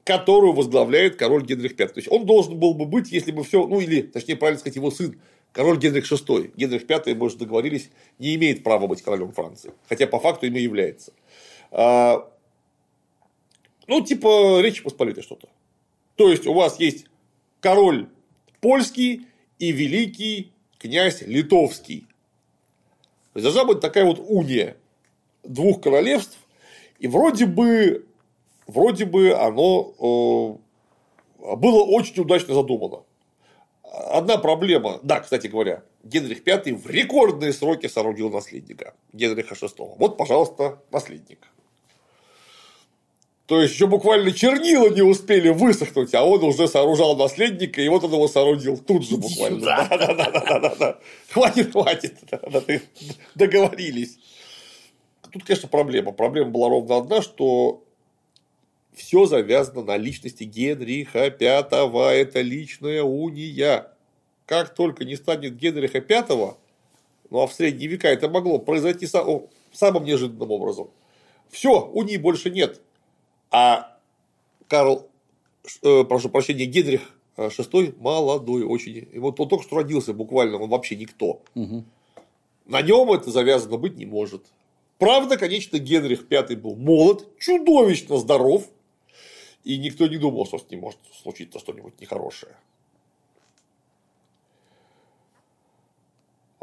которую возглавляет король Генрих V. То есть, он должен был бы быть, если бы все... Ну, или, точнее, правильно сказать, его сын, король Генрих VI. Генрих V, мы уже договорились, не имеет права быть королем Франции. Хотя, по факту, им и является. А, Ну, типа Речи Посполитой что-то. То есть, у вас есть король польский и великий князь литовский. То есть, должна быть такая вот уния двух королевств, и вроде бы, вроде бы оно э, было очень удачно задумано. Одна проблема, да, кстати говоря, Генрих V в рекордные сроки соорудил наследника Генриха VI. Вот, пожалуйста, наследник. То есть, еще буквально чернила не успели высохнуть, а он уже сооружал наследника, и вот он его соорудил тут же буквально. сюда. Да, да, да, да, да, да. Хватит, хватит. Договорились. Тут, конечно, проблема. Проблема была ровно одна, что все завязано на личности Генриха V. Это личная уния. Как только не станет Генриха V, ну а в средние века это могло произойти самым неожиданным образом. Все, унии больше нет. А Карл, э, прошу прощения, Генрих э, VI молодой очень. И вот он только что родился буквально, он вообще никто. Мгм. На нем это завязано быть не может. Правда, конечно, Генрих V был молод, чудовищно здоров, и никто не думал, что с ним может случиться что-нибудь нехорошее.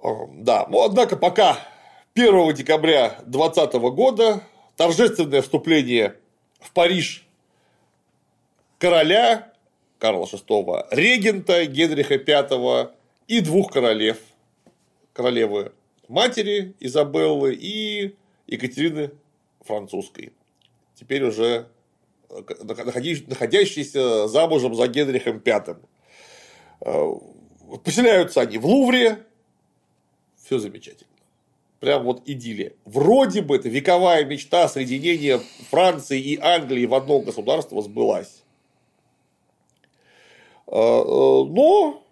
Да, но однако пока 1 декабря 2020 года торжественное вступление в Париж короля Карла VI, регента Генриха V и двух королев, королевы матери Изабеллы и Екатерины Французской. Теперь уже э, находящейся замужем за Генрихом V. Э, Поселяются они в Лувре. Все замечательно. Прям вот идиллия. Вроде бы это вековая мечта соединения Франции и Англии в одно государство сбылась. Э, э, Но,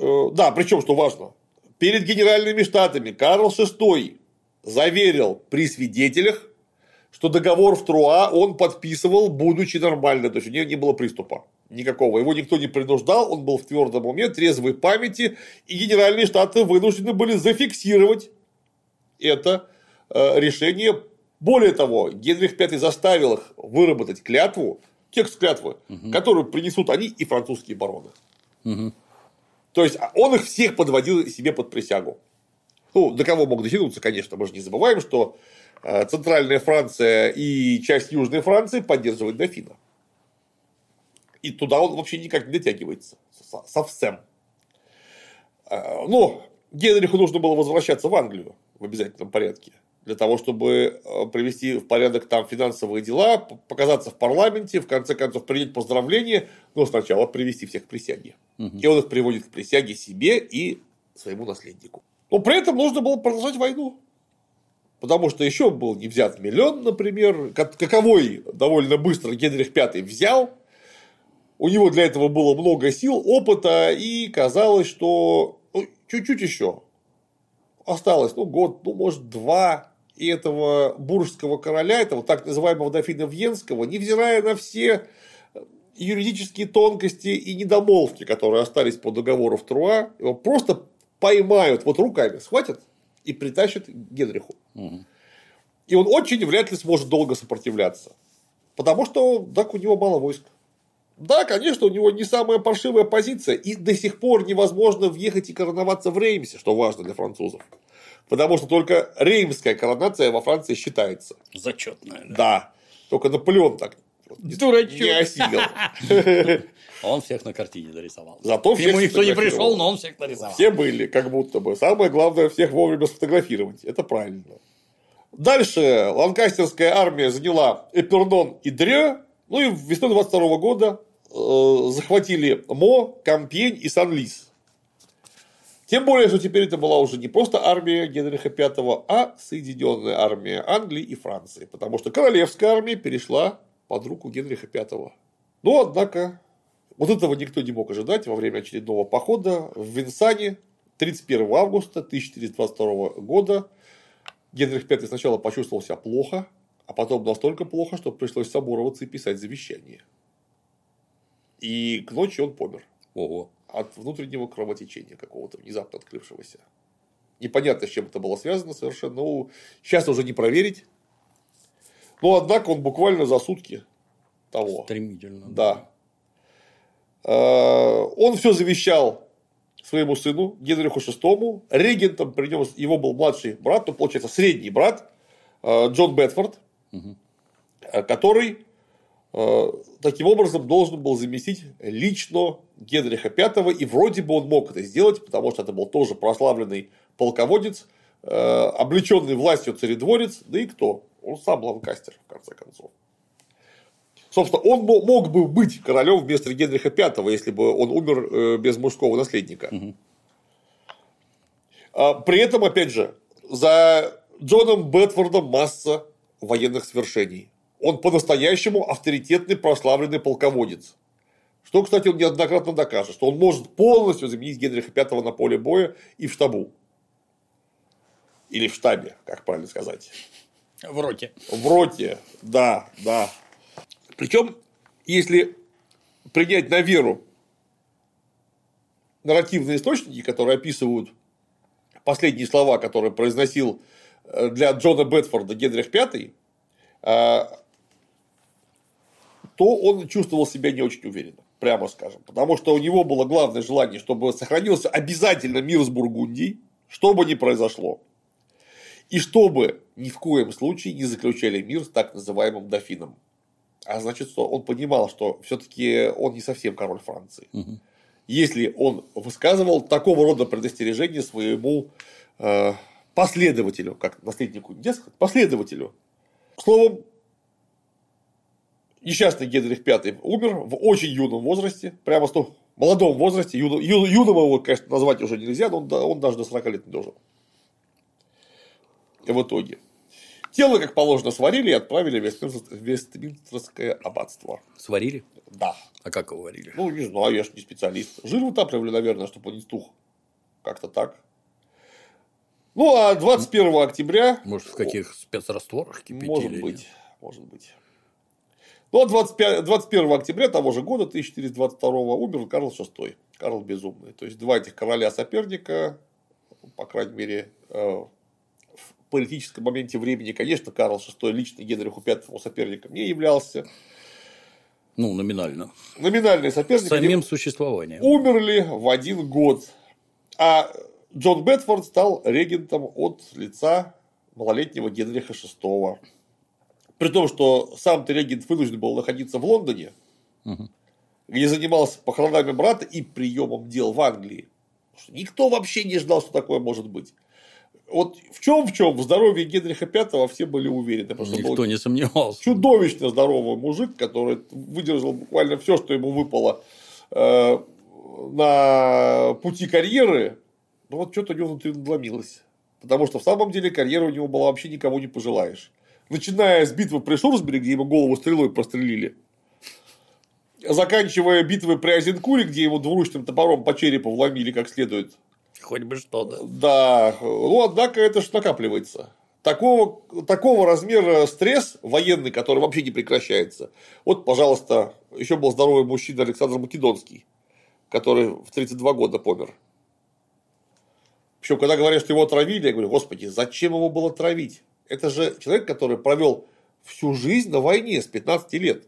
э, да, причем, что важно, перед генеральными штатами Карл VI заверил при свидетелях, что договор в Труа он подписывал, будучи нормально, то есть у него не было приступа никакого. Его никто не принуждал, он был в твердом уме, трезвой памяти, и генеральные штаты вынуждены были зафиксировать это э, решение. Более того, Генрих V заставил их выработать клятву, текст клятвы, которую принесут они и французские бароны. Мгм. То есть, а он их всех подводил себе под присягу. Ну, до кого мог дотянуться, конечно, мы же не забываем, что э, центральная Франция и часть Южной Франции поддерживает дофина. И туда он вообще никак не дотягивается. Со- Совсем. Э, Но Генриху нужно было возвращаться в Англию в обязательном порядке. Для того, чтобы э, привести в порядок там финансовые дела, показаться в парламенте, в конце концов принять поздравления, но сначала привести всех к присяге. И он их приводит к присяге себе и своему наследнику. Но при этом нужно было продолжать войну. Потому что еще был не взят миллион, например, как- каковой довольно быстро Генрих V взял. У него для этого было много сил, опыта, и казалось, что ну, чуть-чуть еще осталось, ну, год, ну, может, два, и этого буржского короля, этого так называемого дофина Вьенского, невзирая на все юридические тонкости и недомолвки, которые остались по договору в Труа, его просто поймают вот руками, схватят и притащит Генриху. И он очень вряд ли сможет долго сопротивляться. Потому что, так, у него мало войск. Да, конечно, у него не самая паршивая позиция, и до сих пор невозможно въехать и короноваться в Реймсе, что важно для французов. Потому что только реймская коронация во Франции считается. Зачетная. Да. Да. Только Наполеон так Дурачок. не осилил. [LAUGHS] Он всех на картине нарисовал. Зато всех Ему никто не пришел, но он всех нарисовал. Все были, как будто бы. Самое главное, всех вовремя сфотографировать. Это правильно. Дальше ланкастерская армия заняла Эпернон и Дрё. Ну и весной 22 года э, захватили Мо, Кампьень и Сан-Лис. Тем более, что теперь это была уже не просто армия Генриха V, а соединенная армия Англии и Франции. Потому что королевская армия перешла под руку Генриха V. Но, однако, вот этого никто не мог ожидать во время очередного похода в Винсане 31 августа 1422 года. Генрих V сначала почувствовал себя плохо, а потом настолько плохо, что пришлось собороваться и писать завещание. И к ночи он помер Ого. от внутреннего кровотечения какого-то внезапно открывшегося. Непонятно, с чем это было связано совершенно. Ну, сейчас уже не проверить. Но, однако, он буквально за сутки того. Стремительно. Да. Э, Он все завещал своему сыну Генриху VI. Регентом при нем его был младший брат, ну, получается, средний брат э, Джон Бетфорд, э, который э, таким образом должен был заместить лично Генриха V, и вроде бы он мог это сделать, потому что это был тоже прославленный полководец, э, облеченный властью царедворец, да и кто? Он сам Ланкастер, в конце концов. Собственно, он мо- мог бы быть королем вместо Генриха V, если бы он умер без мужского наследника. А, При этом, опять же, за Джоном Бетфордом масса военных свершений. Он по-настоящему авторитетный прославленный полководец. Что, кстати, он неоднократно докажет, что он может полностью заменить Генриха V на поле боя и в штабу. Или в штабе, как правильно сказать. В роте. В роте, да, да. Причем, если принять на веру нарративные источники, которые описывают последние слова, которые произносил для Джона Бетфорда Генрих V, э, то он чувствовал себя не очень уверенно, прямо скажем. Потому что у него было главное желание, чтобы сохранился обязательно мир с Бургундией, что бы ни произошло. И чтобы ни в коем случае не заключали мир с так называемым дофином. А значит, что он понимал, что все-таки он не совсем король Франции. Если он высказывал такого рода предостережение своему э, последователю, как наследнику сказать, последователю. Словом, несчастный Генрих V умер в очень юном возрасте, прямо что в молодом возрасте, юно, ю- юным его, конечно, назвать уже нельзя, но он, он даже до 40 лет не дожил. И в итоге. Тело, как положено, сварили и отправили в в Вестминстерское аббатство. Сварили? Да. А как его варили? Ну, не знаю, я же не специалист. Жир вытапливали, наверное, чтобы он не стух. Как-то так. Ну, а 21 октября... Может, в каких спецрастворах кипятили? Может быть. Может быть. Ну, а 25, 21 октября того же года, 1422 умер Карл VI. Карл Безумный. То есть, два этих короля соперника, по крайней мере, э, в политическом моменте времени, конечно, Карл VI лично Генриху V соперником не являлся. Ну, номинально. Номинальный соперник. Самим существованием. умерли в один год. А Джон Бетфорд стал регентом от лица малолетнего Генриха VI. При том, что сам-то регент вынужден был находиться в Лондоне, где занимался похоронами брата и приемом дел в Англии. Никто вообще не ждал, что такое может быть. Вот в чем в чем в здоровье Генриха V все были уверены. Потому что был Никто не сомневался. чудовищно здоровый мужик, который выдержал буквально все, что ему выпало э, на пути карьеры, но вот что-то у него внутри надломилось. Потому что в самом деле карьера у него была вообще никому не пожелаешь. Начиная с битвы при Шурсбери, где ему голову стрелой прострелили, заканчивая битвой при Азенкуре, где ему двуручным топором по черепу вломили как следует, Хоть бы что-то. да, ну, однако это ж накапливается. Такого, такого размера стресс военный, который вообще не прекращается. Вот, пожалуйста, еще был здоровый мужчина Александр Македонский, который в 32 года помер. Причем, когда говорят, что его отравили, я говорю, господи, зачем его было травить? Это же человек, который провел всю жизнь на войне с 15 лет.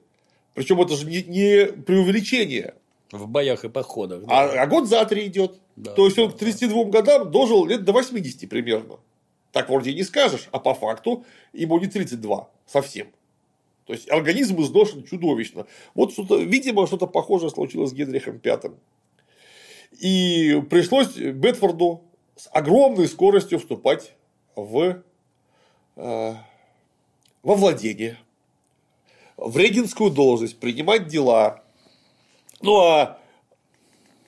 Причем это же не, не преувеличение. В боях и походах. Да. А, а год за три идет. Да, То есть он к 32 годам дожил лет до 80 примерно. Так вроде и не скажешь, а по факту ему не 32 совсем. То есть организм изношен чудовищно. Вот что-то, видимо, что-то похожее случилось с Генрихом V. И пришлось Бетфорду с огромной скоростью вступать в, э, во владение, в регенскую должность, принимать дела. Ну а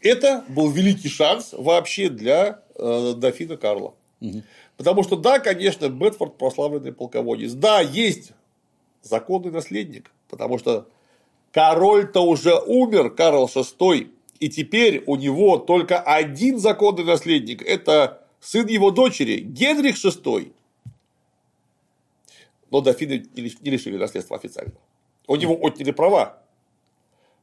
это был великий шанс вообще для э, дофина Карла. Угу. Потому что, да, конечно, Бетфорд прославленный полководец. Да, есть законный наследник, потому что король-то уже умер, Карл VI, и теперь у него только один законный наследник – это сын его дочери, Генрих VI. Но дофины не лишили наследства официально. У него отняли права.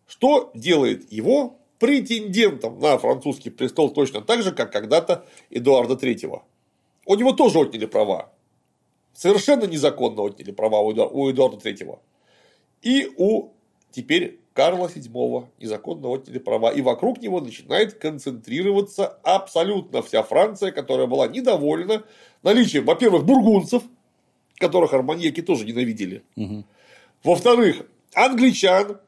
Что делает его претендентом на французский престол точно так же, как когда-то Эдуарда III. У него тоже отняли права. Совершенно незаконно отняли права у Эдуарда III. И у теперь Карла VII незаконно отняли права. И вокруг него начинает концентрироваться абсолютно вся Франция, которая была недовольна наличием, во-первых, бургунцев, которых арманьяки тоже ненавидели. Угу. Во-вторых, англичан,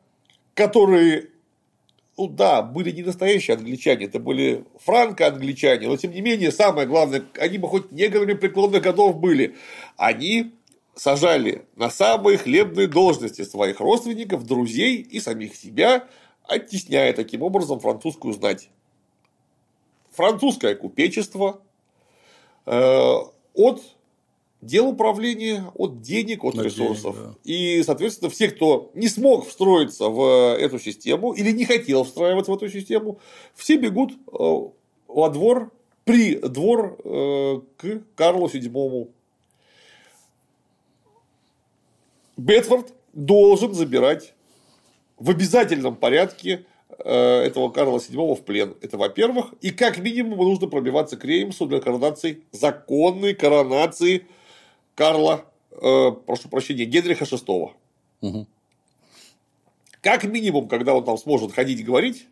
которые ну да, были не настоящие англичане, это были франко-англичане, но тем не менее, самое главное, они бы хоть неграми преклонных годов были, они сажали на самые хлебные должности своих родственников, друзей и самих себя, оттесняя таким образом французскую знать. Французское купечество э, от дел управления, от денег, от На ресурсов. Денег, да. И, соответственно, все, кто не смог встроиться в эту систему или не хотел встраиваться в эту систему, все бегут э, во двор, при двор э, к Карлу VII. Бетфорд должен забирать в обязательном порядке э, этого Карла VII в плен. Это во-первых. И как минимум нужно пробиваться к Реймсу для коронации, законной коронации Карла, э, прошу прощения, Генриха VI. Угу. Как минимум, когда он там сможет ходить и говорить,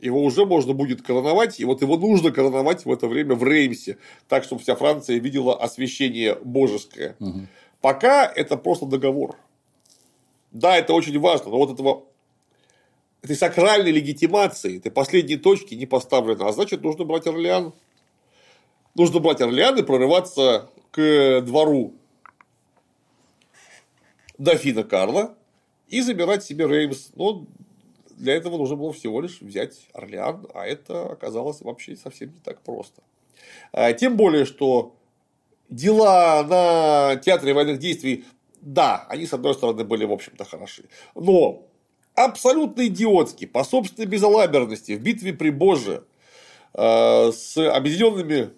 его уже можно будет короновать, и вот его нужно короновать в это время в Реймсе, так, чтобы вся Франция видела освящение божеское. Угу. Пока это просто договор. Да, это очень важно, но вот этого этой сакральной легитимации, этой последней точки не поставлено, а значит, нужно брать Орлеан. Нужно брать Орлеан и прорываться к двору дофина Карла и забирать себе Реймс. Но для этого нужно было всего лишь взять Орлеан, а это оказалось вообще совсем не так просто. А, тем более, что дела на театре военных действий, да, они, с одной стороны, были, в общем-то, хороши. Но абсолютно идиотски, по собственной безалаберности, в битве при Боже а, с объединенными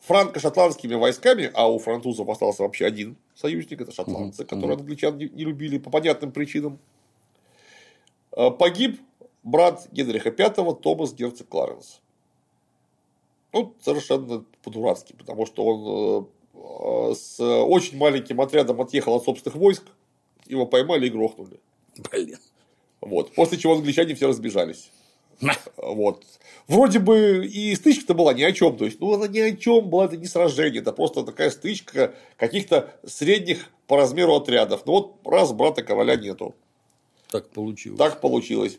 франко-шотландскими войсками, а у французов остался вообще один союзник, это шотландцы, угу. которые англичан не, не любили по понятным причинам, э, погиб брат Генриха V Томас Герцог Кларенс. Ну, совершенно по-дурацки, потому что он э, с очень маленьким отрядом отъехал от собственных войск, его поймали и грохнули. Блин. Вот. После чего англичане все разбежались. Вот. Вроде бы и стычка-то была ни о чем. То есть, ну, она ни о чем была, это не сражение, это просто такая стычка каких-то средних по размеру отрядов. Ну вот раз брата короля нету. Так получилось. Так получилось.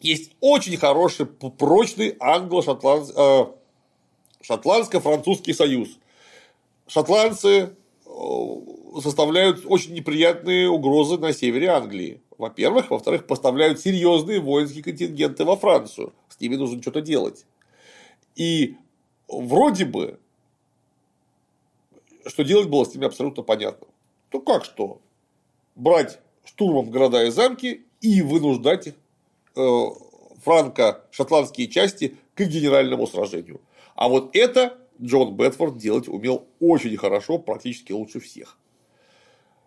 Есть очень хороший, прочный англо-шотландско французский союз. Шотландцы э, составляют очень неприятные угрозы на севере Англии. Во-первых. Во-вторых, поставляют серьезные воинские контингенты во Францию. С ними нужно что-то делать. И вроде бы, что делать было с ними абсолютно понятно. То как что? Брать штурмом города и замки и вынуждать э, франко-шотландские части к генеральному сражению. А вот это Джон Бетфорд делать умел очень хорошо, практически лучше всех.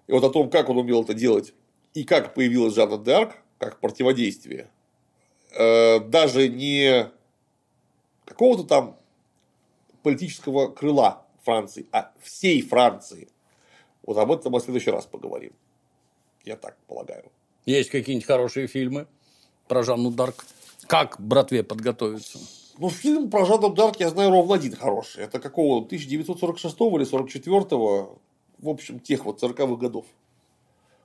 И вот о том, как он умел это делать и как появилась Жанна Д'Арк, как противодействие, э, даже не какого-то там политического крыла Франции, а всей Франции. Вот об этом мы в следующий раз поговорим. Я так полагаю. Есть какие-нибудь хорошие фильмы про Жанну Дарк? Как братве подготовиться? Ну, фильм про Жанну Дарк я знаю ровно один хороший. Это какого 1946 или 44 в общем, тех вот 40-х годов.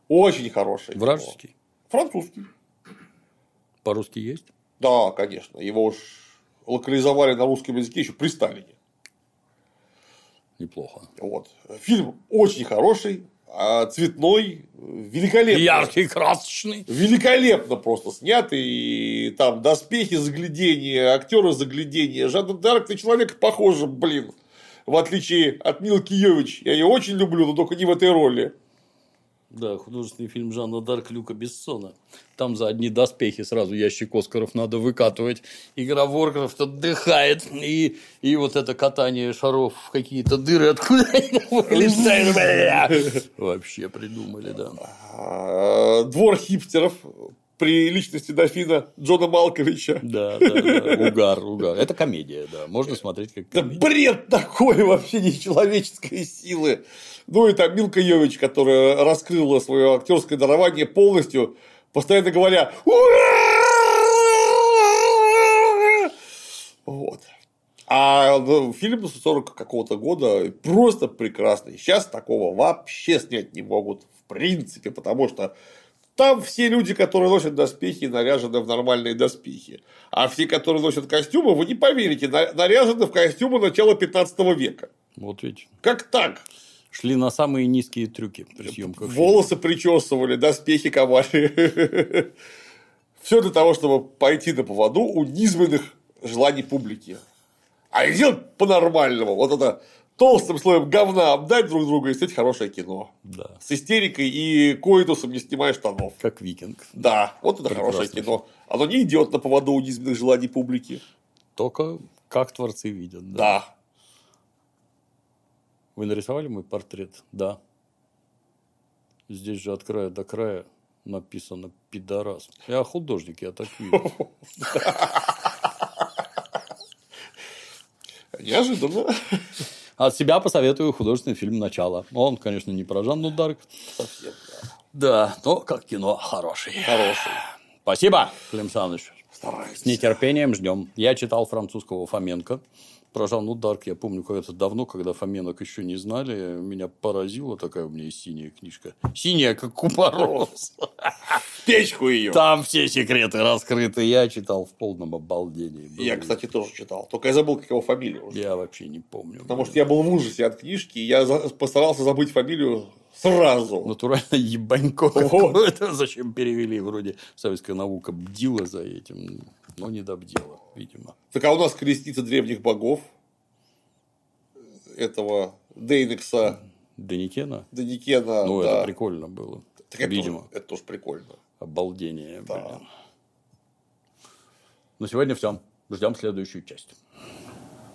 Очень хороший. Вражеский? Французский. По-русски есть? Да, конечно. Его уж локализовали на русском языке еще при Сталине. Неплохо. Вот. Фильм очень хороший, а цветной, великолепный. Яркий, красочный. Великолепно просто снятый. И там доспехи, заглядения, актеры заглядения. Жанна Дарк на человека похожа, блин. В отличие от Милки Йович. Я ее очень люблю, но только не в этой роли. Да, художественный фильм Жанна Дарк Люка Бессона. Там за одни доспехи сразу ящик Оскаров надо выкатывать. Игра Воркрафт отдыхает. И, и вот это катание шаров в какие-то дыры, откуда они. Вообще придумали, да. А, Двор хипстеров при личности дофина Джона Малковича. Да, да, да. Угар, угар. Это комедия, да. Можно смотреть как Да бред такой вообще нечеловеческой силы. Ну и там Милка Йович, которая раскрыла свое актерское дарование полностью, постоянно говоря «Ура!» Вот. А ну, фильм 40 какого-то года просто прекрасный. Сейчас такого вообще снять не могут, в принципе, потому что там все люди, которые носят доспехи, наряжены в нормальные доспехи. А все, которые носят костюмы, вы не поверите, на- наряжены в костюмы начала 15 века. Вот ведь. Как так? Шли на самые низкие трюки при съемках. Волосы причесывали, доспехи ковали. Все для того, чтобы пойти на поводу у низменных желаний публики. А их по-нормальному. Вот это толстым слоем говна обдать друг друга и снять хорошее кино. Да. С истерикой и коитусом не снимая штанов. Как викинг. Да, вот это Прекрасный хорошее кино. Оно не идет на поводу у низменных желаний публики. Только как творцы видят. Да. Да. Вы нарисовали мой портрет? Да. Здесь же от края до края написано пидорас. Я художник, я так вижу. [LAUGHS] Неожиданно. От себя посоветую художественный фильм «Начало». Он, конечно, не про Жанну Дарк. Совсем, да. Да, но как кино хороший. Хороший. Спасибо, Клим Саныч. С Стараюсь. нетерпением ждем. Я читал французского Фоменко. Про Жанну Дарк я помню когда-то давно, когда Фоменок еще не знали. Меня поразила такая у меня синяя книжка. Синяя, как купорос. Печку ее. Там все секреты раскрыты. Я читал в полном обалдении. Было- Я, кстати, тоже читал. Только я забыл, как его фамилия уже. Я вообще не помню. Потому что я был в ужасе от книжки, и я постарался забыть фамилию сразу. Натурально ебанько какое-то. Зачем перевели? Вроде советская наука бдила за этим, но не добдела, видимо. Так а у нас крестница древних богов этого Дейнекса, Даникена? Даникена. Ну, да. это прикольно было. Так это Видимо. тоже- это тоже прикольно. Обалдение, Да. блин. На сегодня все. Ждем следующую часть.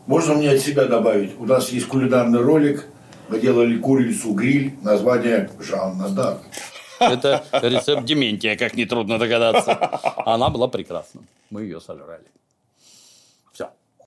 Можно мне от себя добавить? У нас есть кулинарный ролик. Мы делали курицу гриль. Название Жанна Дарк. Это рецепт Дементия, как нетрудно догадаться. Она была прекрасна. Мы ее сожрали.